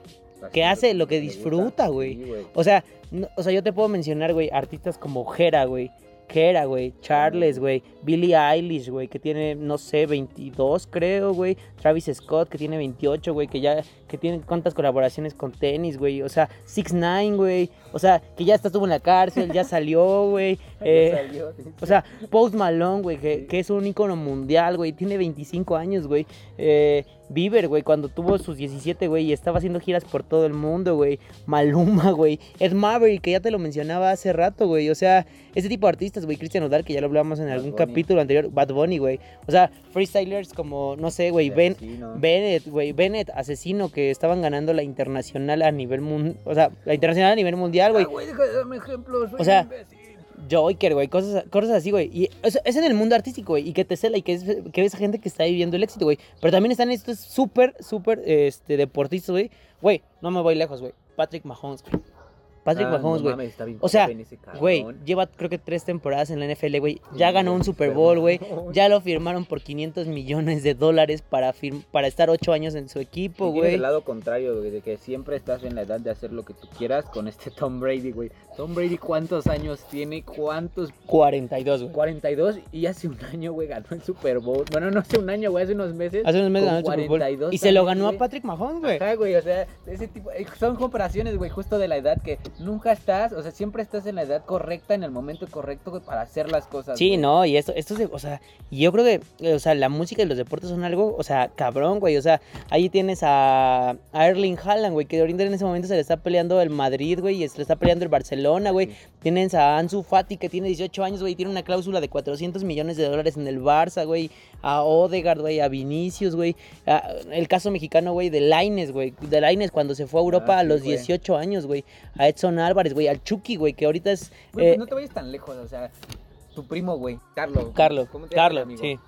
que hace lo que disfruta, güey. o sea, no- o sea, yo te puedo mencionar, güey, artistas como Jera, güey. Jera, güey. Charles, güey. Billie Eilish, güey, que tiene, no sé, 22, creo, güey. Travis Scott, que tiene 28, güey, que ya, que tiene cuántas colaboraciones con tenis, güey. O sea, 6 9 güey. O sea, que ya estuvo en la cárcel, ya salió, güey. Eh, o sea, Post Malone, güey, que, es un ícono mundial, güey. Tiene 25 años, güey. Eh, Bieber, güey, cuando tuvo sus 17, güey, y estaba haciendo giras por todo el mundo, güey. Maluma, güey. Ed Maverick, que ya te lo mencionaba hace rato, güey. O sea, ese tipo de artistas, güey. Cristian Odal, que ya lo hablábamos en Bad algún Bunny. capítulo anterior. Bad Bunny, güey. O sea, freestylers como, no sé, güey. Ben. Bennett, güey, Bennett, asesino, que estaban ganando la internacional a nivel mundial. O sea, la internacional a nivel mundial, güey. Ah, güey, deja de darme ejemplos. soy O sea, imbécil. Joker, güey, cosas, cosas así, güey. Y es, es en el mundo artístico, güey. Y que te cela y que, es, que ves a gente que está viviendo el éxito, güey. Pero también están estos súper, súper este, deportistas, güey. Güey, no me voy lejos, güey. Patrick Mahomes, güey. Patrick Ah, Mahomes, no güey. bien O sea, Güey, lleva creo que tres temporadas en la NFL, güey. Ya ganó un Super Bowl, güey. Ya lo firmaron por 500 millones de dólares para, para estar ocho años en su equipo, güey. el lado contrario, güey, de que siempre estás en la edad de hacer lo que tú quieras con este Tom Brady, güey. Tom Brady, ¿cuántos años tiene? ¿Cuántos? 42, güey. 42 y hace un año, güey, ganó el Super Bowl. Bueno, no hace un año, güey, hace unos meses. Hace unos meses ganó el Super Bowl. 42 Y se lo ganó a. Patrick Mahomes, güey. Ajá, güey, o sea, ese tipo, eh, son comparaciones, güey, justo de la edad que nunca estás, o sea, siempre estás en la edad correcta, en el momento correcto, güey, para hacer las cosas. Sí, güey. no, y esto, esto es, de- o sea, yo creo que, o sea, la música y los deportes son algo, o sea, cabrón, güey, o sea, ahí tienes a, a Erling Haaland, güey, que ahorita en ese momento se le está peleando el Madrid, güey, y se le está peleando el Barcelona, güey, Sí. tienes a Ansu Fati, que tiene 18 años, güey, tiene una cláusula de 400 millones de dólares en el Barça, güey, a Odegaard, güey, a Vinicius, güey, a- el caso mexicano, güey, de Laines, güey, de Laines cuando se fue a Europa Ah, a sí, los güey. 18 años, güey, a Edson Álvarez, güey, al Chucky, güey, que ahorita es... Güey, eh, pues no te vayas tan lejos, o sea, tu primo, güey, Carlos. Carlos, ¿cómo te Carlos, amigo? sí.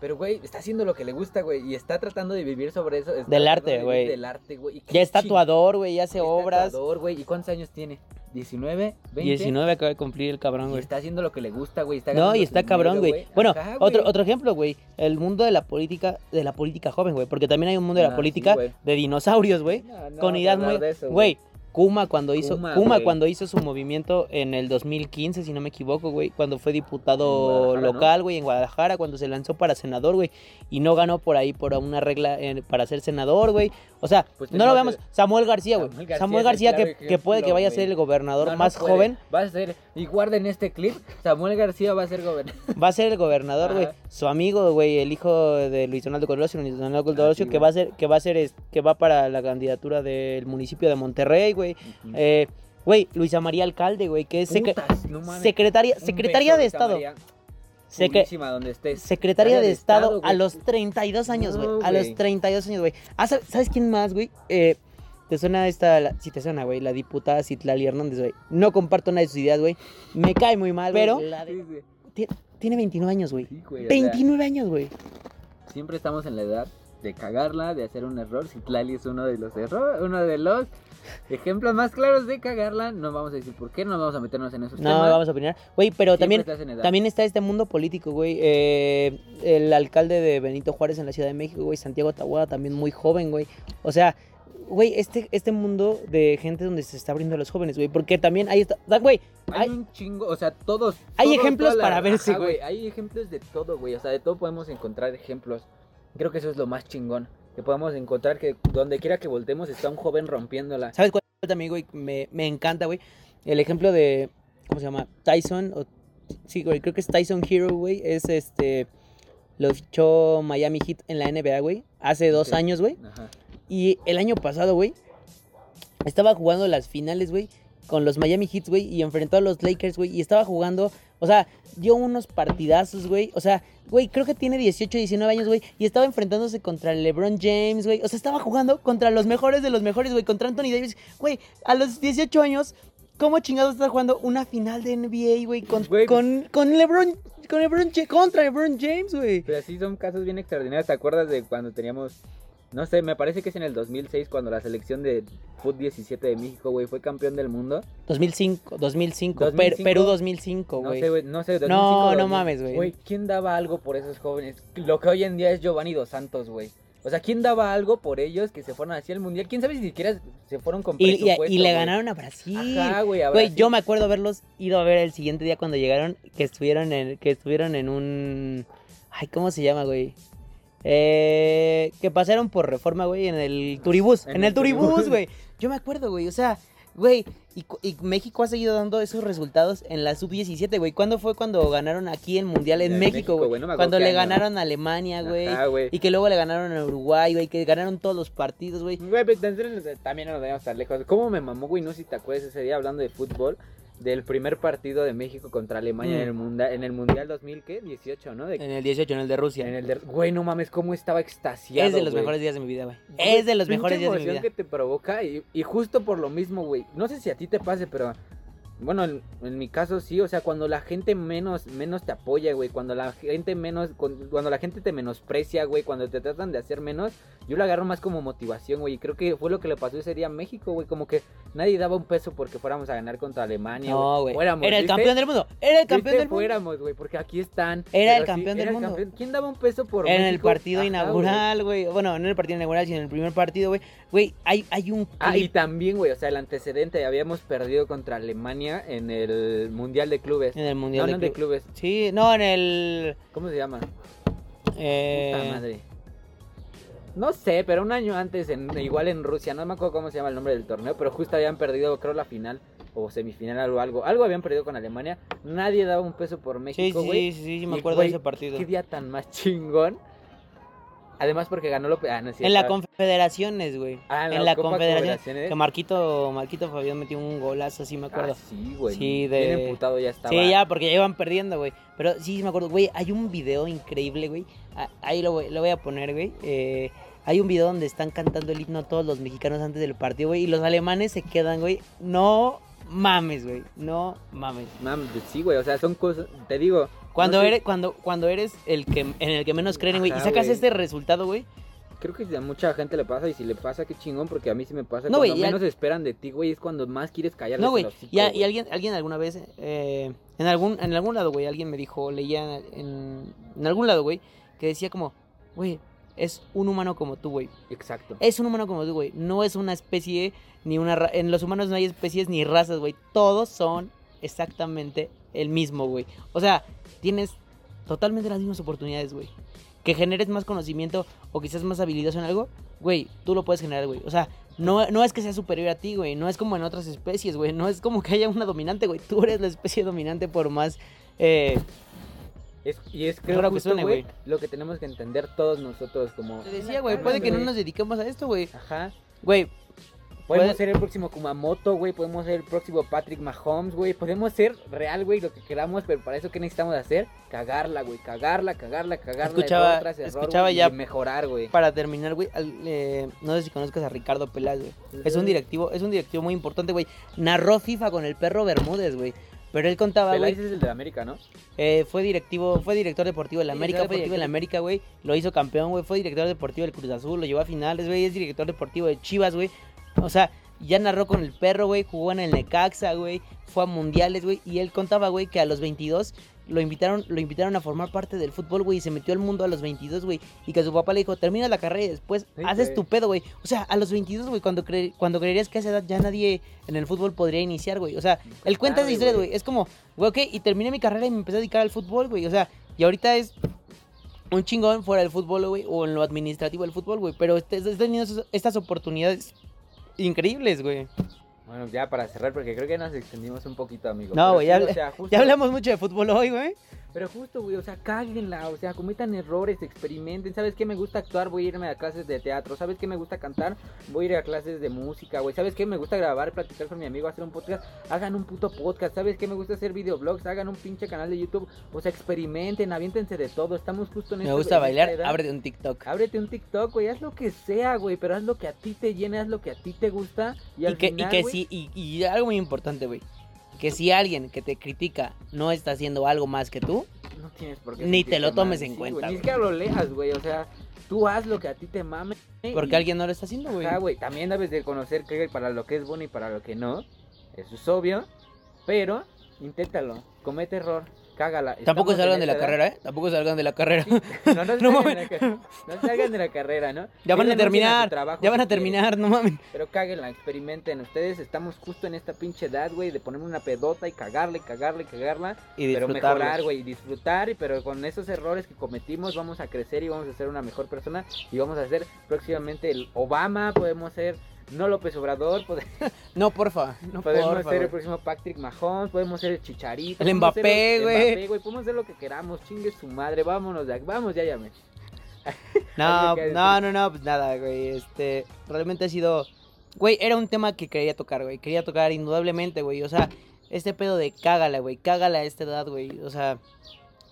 Pero, güey, está haciendo lo que le gusta, güey, y está tratando de vivir sobre eso. Del arte, de güey. Del arte, güey. Ya es tatuador, güey, ya hace obras. tatuador, güey, ¿y cuántos años tiene? ¿19? ¿20? 19 acaba de cumplir el cabrón, güey. está haciendo lo que le gusta, güey. está No, y está cabrón, güey. Bueno, Ajá, otro, otro ejemplo, güey. El mundo de la política, de la política joven, güey. Porque también hay un mundo de la Ah, política de dinosaurios, güey. No, no con ideas muy. Güey, Kuma cuando hizo. Kuma, cuando hizo su movimiento en el 2015, si no me equivoco, güey. Cuando fue diputado local, güey, en Guadalajara, cuando se lanzó para senador, güey. Y no ganó por ahí por una regla eh, para ser senador, güey. O sea, Pues no lo veamos. el- Samuel García, güey. Samuel García Samuel que, que puede que vaya a ser el gobernador No, más joven. Va a ser, y guarden este clip, Samuel García va a ser gobernador. Va a ser el gobernador, güey. Su amigo, güey, el hijo de Luis Donaldo Colosio, Luis Donaldo Ah, Colosio, sí, que va a ser, que va a ser, que va para la candidatura del municipio de Monterrey, güey. Eh, güey, Luisa María Alcalde, güey, que es secre- Putas, no mames. secretaria, secretaria beso, de Estado. María. Secre- Chulísima donde estés. Secretaria de Estado a los 32 años, güey. No, a los güey. 32 años, güey. Ah, ¿sab- ¿Sabes quién más, güey? Eh, te suena esta, la- sí te suena, güey, la diputada Citlali Hernández, güey. No comparto nada de sus ideas, güey. Me cae muy mal, pero tiene 29 años, güey. Sí, güey, o sea, 29 años, güey. siempre estamos en la edad de cagarla, de hacer un error. Citlali es uno de los errores, uno de los ejemplos más claros de cagarla. No vamos a decir por qué, no vamos a meternos en esos No, temas. vamos a opinar. Güey, pero Siempre también, también está este mundo político, güey. Eh, el alcalde de Benito Juárez en la Ciudad de México, güey. Santiago Tahuada, también muy joven, güey. O sea, güey, este, este mundo de gente donde se está abriendo a los jóvenes, güey. Porque también ahí está. Güey, Hay hay- un chingo, o sea, todos. Hay todos, ejemplos la- para verse, güey. Hay ejemplos de todo, güey. O sea, de todo podemos encontrar ejemplos. Creo que eso es lo más chingón. Que podamos encontrar que donde quiera que voltemos está un joven rompiéndola. ¿sabes cuál también, güey? Me, me encanta, güey. El ejemplo de. ¿Cómo se llama? Tyson. O, sí, güey, creo que es Tyson Hero, güey. Es este. Lo fichó Miami Heat en la NBA, güey. Hace dos años, güey. Ajá. Y el año pasado, güey, estaba jugando las finales, güey, con los Miami Heat, güey, y enfrentó a los Lakers, güey, y estaba jugando, o sea, dio unos partidazos, güey, o sea, güey, creo que tiene 18, 19 años, güey, y estaba enfrentándose contra LeBron James, güey, o sea, estaba jugando contra los mejores de los mejores, güey, contra Anthony Davis, güey, a los 18 años, ¿cómo chingados está jugando una final de NBA, güey, con, Güey, con, con LeBron, con LeBron, contra LeBron James, güey? Pero sí son casos bien extraordinarios. ¿Te acuerdas de cuando teníamos... No sé, me parece que es en el 2006 cuando la selección de Foot 17 de México, güey, fue campeón del mundo. 2005, 2005, Per- 2005, Perú 2005, No güey. sé, güey, no sé. 2005, No, no 2000. mames, güey. Güey, ¿quién daba algo por esos jóvenes? Lo que hoy en día es Giovanni Dos Santos, güey. O sea, ¿quién daba algo por ellos que se fueron hacia el mundial? ¿Quién sabe si siquiera se fueron con Y, y- y le güey? ganaron a Brasil. Ajá, güey, a Güey, Brasil. yo me acuerdo haberlos ido a ver el siguiente día cuando llegaron, que estuvieron en, que estuvieron en un, ay, ¿cómo se llama, güey? Eh, que pasaron por reforma, güey, en el turibús, en, En el el turibús, güey. Yo me acuerdo, güey, o sea, güey, y, México ha seguido dando esos resultados en la sub-17, güey. ¿Cuándo fue cuando ganaron aquí el Mundial en En México, güey? no cuando le ganaron a Alemania, güey. Y que luego le ganaron a Uruguay, güey, que ganaron todos los partidos, güey. Güey, también no nos vayamos tan lejos. ¿Cómo me mamó, güey? No sé si te acuerdas ese día hablando de fútbol. Del primer partido de México contra Alemania Mm. en, el mundial, en el Mundial 2000, ¿qué? 18, ¿no? De- En el 18, en el de Rusia. en el de- Güey, no mames, cómo estaba extasiado, es de los güey. mejores días de mi vida, güey. Es de los mejores días de mi emoción vida. que te provoca y, y justo por lo mismo, güey. No sé si a ti te pase, pero bueno, en, en mi caso sí, o sea, cuando la gente menos, menos te apoya, güey, cuando la gente menos, cuando la gente te menosprecia, güey, cuando te tratan de hacer menos, yo lo agarro más como motivación, güey, y creo que fue lo que le pasó ese día a México, güey, como que nadie daba un peso porque fuéramos a ganar contra Alemania, No, güey. Fuéramos, Era el ¿viste? campeón del mundo. Era el ¿Viste? campeón del mundo. fuéramos, güey, porque aquí están. Era el campeón del era mundo. campeón. ¿Quién daba un peso por En el partido Ajá, inaugural, güey. Bueno, no en el partido inaugural, sino en el primer partido, güey. Güey, hay, hay un Ah, y clip. también, güey, o sea, el antecedente, habíamos perdido contra Alemania en el Mundial de Clubes. en el mundial no, de no de club- clubes. Sí, no, en el. ¿Cómo se llama? eh, Puta madre. No sé, pero un año antes, en, igual en Rusia, no me acuerdo cómo se llama el nombre del torneo, pero justo habían perdido, creo, la final o semifinal o algo. Algo habían perdido con Alemania. Nadie daba un peso por México, sí, güey. sí, sí, sí, me acuerdo de ese partido. Qué día tan más chingón. Además porque ganó López. Ah, no es En la Confederaciones, güey. Ah, en la Copa Confederación. Confederaciones. Que Marquito, Marquito Fabián metió un golazo, así me acuerdo. Ah, sí, güey. Sí, de- Bien emputado ya estaba. Sí, ya, porque ya iban perdiendo, güey. Pero sí, sí me acuerdo, güey, hay un video increíble, güey. Ah, Ahí lo voy, lo voy a poner, güey. Eh, hay un video donde están cantando el himno todos los mexicanos antes del partido, güey. Y los alemanes se quedan, güey. No mames, güey. No mames. Mam, sí, güey, o sea, son cosas, te digo. Cuando no sé, eres, cuando, cuando eres el que en el que menos creen, güey, y sacas este resultado, güey. Creo que a mucha gente le pasa y si le pasa, qué chingón, porque a mí sí me pasa. No, cuando güey, y al- menos esperan de ti, güey, es cuando más quieres callarles No, güey. Y, a- y alguien, alguien alguna vez, eh, en algún, en algún lado, güey, alguien me dijo, leía en, en algún lado, güey, que decía como, güey, es un humano como tú, güey. Exacto. Es un humano como tú, güey. No es una especie ni una ra- En los humanos no hay especies ni razas, güey. Todos son exactamente el mismo, güey. O sea, tienes totalmente las mismas oportunidades, güey. Que generes más conocimiento o quizás más habilidoso en algo, güey, tú lo puedes generar, güey. O sea, no, no es que sea superior a ti, güey. No es como en otras especies, güey. No es como que haya una dominante, güey. Tú eres la especie dominante por más... Eh, Es, y es creo que suene, güey. lo que tenemos que entender todos nosotros como... te decía, güey, puede que no nos dediquemos a esto, güey. Ajá. Güey, Podemos ser el próximo Kumamoto, güey. Podemos ser el próximo Patrick Mahomes, güey. Podemos ser real, güey, lo que queramos. Pero para eso, ¿qué necesitamos hacer? Cagarla, güey. Cagarla, cagarla, cagarla. Escuchaba- error tras error, escuchaba ya- y mejorar, güey. para terminar, güey, eh, no sé si conozcas a Ricardo Peláez, güey. Es un directivo, es un directivo muy importante, güey. Narró FIFA con el perro Bermúdez, güey. Pero él contaba, güey, es el de América, ¿no? eh, fue directivo, fue director deportivo del América, fue del. América, güey. Lo hizo campeón, güey. Fue director deportivo del Cruz Azul, lo llevó a finales, güey. Es director deportivo de Chivas, güey. O sea, ya narró con el perro, güey. Jugó en el Necaxa, güey. Fue a mundiales, güey. Y él contaba, güey, que a los 22 lo invitaron, lo invitaron a formar parte del fútbol, güey. Y se metió al mundo a los 22, güey. Y que su papá le dijo, termina la carrera y después Sí, haces tu pedo, güey. O sea, a los 22, güey, cuando, cre- cuando creerías que a esa edad ya nadie en el fútbol podría iniciar, güey. O sea, él cuenta esa historia, güey. Es como, güey, ok, y terminé mi carrera y me empecé a dedicar al fútbol, güey. O sea, y ahorita es un chingón fuera del fútbol, güey, o en lo administrativo del fútbol, güey. Pero este- está teniendo estas oportunidades increíbles, güey. Bueno, ya para cerrar, porque creo que nos extendimos un poquito, amigo. No, güey, sí, ya o habla- sea, justo- Ya hablamos mucho de fútbol hoy, güey. Pero justo, güey, o sea, cáguenla, o sea, cometan errores, experimenten. ¿Sabes qué me gusta actuar? Voy a irme a clases de teatro. ¿Sabes qué me gusta cantar? Voy a ir a clases de música, güey. ¿Sabes qué me gusta grabar, platicar con mi amigo, hacer un podcast? Hagan un puto podcast. ¿Sabes qué me gusta hacer videoblogs? Hagan un pinche canal de YouTube. O sea, experimenten, aviéntense de todo. Estamos justo en Me esta- gusta bailar, ábrete un TikTok. Ábrete un TikTok, güey, haz lo que sea, güey, pero haz lo que a ti te llene, haz lo que a ti te gusta. Y, Y al que, final, y que güey, sí, y, y algo muy importante, güey. Que si alguien que te critica no está haciendo algo más que tú, no tienes por qué Ni te lo tomes mal, en sí, cuenta, güey, Ni siquiera lo leas, güey, o sea, tú haz lo que a ti te mame. porque y- alguien no lo está haciendo, güey. Ajá, güey. También debes de conocer que para lo que es bueno y para lo que no. Eso es obvio. Pero inténtalo. Comete error. Cágala. Tampoco salgan de la edad. carrera, ¿eh? Tampoco salgan de la carrera. No, no, No salgan la no salgan de la carrera, ¿no? Ya van a Sí, terminar, trabajo ya van a quieren, terminar, no mames. Pero cáguenla, experimenten. Ustedes estamos justo en esta pinche edad, güey, de ponerme una pedota y cagarle, cagarle, cagarla. Y Pero disfrutarlo. mejorar, güey, y disfrutar, y- pero con esos errores que cometimos vamos a crecer y vamos a ser una mejor persona y vamos a ser próximamente el Obama, podemos ser no López Obrador, No, porfa, no, podemos porfa. ser el próximo Patrick Mahomes, podemos ser el Chicharito, El Mbappé, el güey. Mbappé, güey, podemos ser lo que queramos, chingue su madre, vámonos de aquí, vamos, ya llame. No, no, no, no, pues nada, güey. Este, realmente ha sido. Güey, era un tema que quería tocar, güey. Quería tocar indudablemente, güey. O sea, este pedo de cágala, güey. Cágala a esta edad, güey. O sea,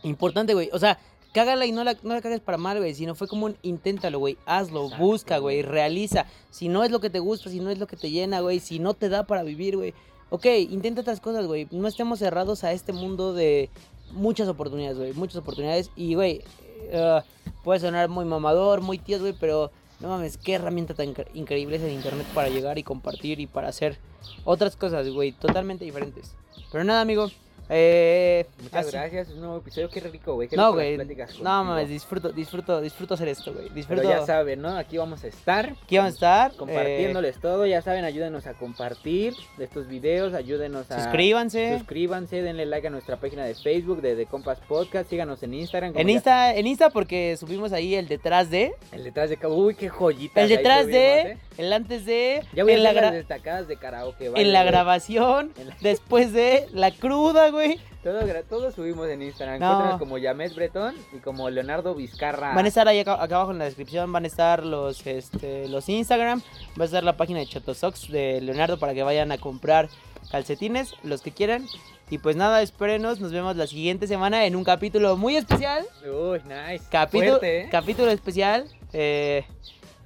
importante, güey. O sea, cágala y no la, no la cagues para mal, güey. Sino fue como un inténtalo, güey. Hazlo, Exacto, busca, güey. Realiza. Si no es lo que te gusta, si no es lo que te llena, güey. Si no te da para vivir, güey. ok, intenta otras cosas, güey. No estemos cerrados a este mundo de muchas oportunidades, güey. Muchas oportunidades. Y, güey, eh, puede sonar muy mamador, muy tío, güey, pero no mames, qué herramienta tan incre- increíble es el internet para llegar y compartir y para hacer otras cosas, güey, totalmente diferentes. Pero nada, amigo. Eh, Muchas así- gracias, un nuevo episodio, qué rico, güey. qué No, güey. No mames, disfruto, disfruto, disfruto hacer esto, güey. Pero Disfruto. ya saben, ¿no? Aquí vamos a estar. Aquí vamos a estar. eh, Compartiéndoles todo, ya saben, ayúdenos a compartir estos videos, ayúdenos a... suscríbanse. Suscríbanse, denle like a nuestra página de Facebook de The Compas Podcast, síganos en Instagram. En ya- Insta, en Insta porque subimos ahí el detrás de, El detrás de uy, qué joyita. el detrás de, el antes de, Ya voy a la, las destacadas de karaoke. en la güey. grabación, En la- después de, la cruda, güey. Todo, gra- todo subimos en Instagram. No. Encuéntranos como Yamet Bretón y como Leonardo Vizcarra. Van a estar ahí acá, acá abajo en la descripción, van a estar los, este, los Instagram, va a estar la página de Chotosox de Leonardo para que vayan a comprar calcetines, los que quieran. Y pues nada, espérenos, nos vemos la siguiente semana en un capítulo muy especial. Uy, nice. Capítulo, Fuerte, ¿eh? capítulo especial. eh,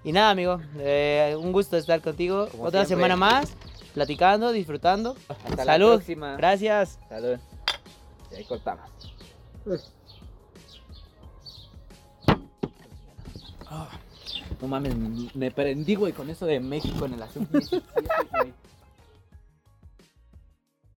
y nada, amigo, eh, un gusto estar contigo. Como Otra siempre. semana más, platicando, disfrutando. Hasta Salud. la próxima. Gracias. Salud. Y ahí cortamos. No mames, me prendí, güey, con eso de México en el asunto.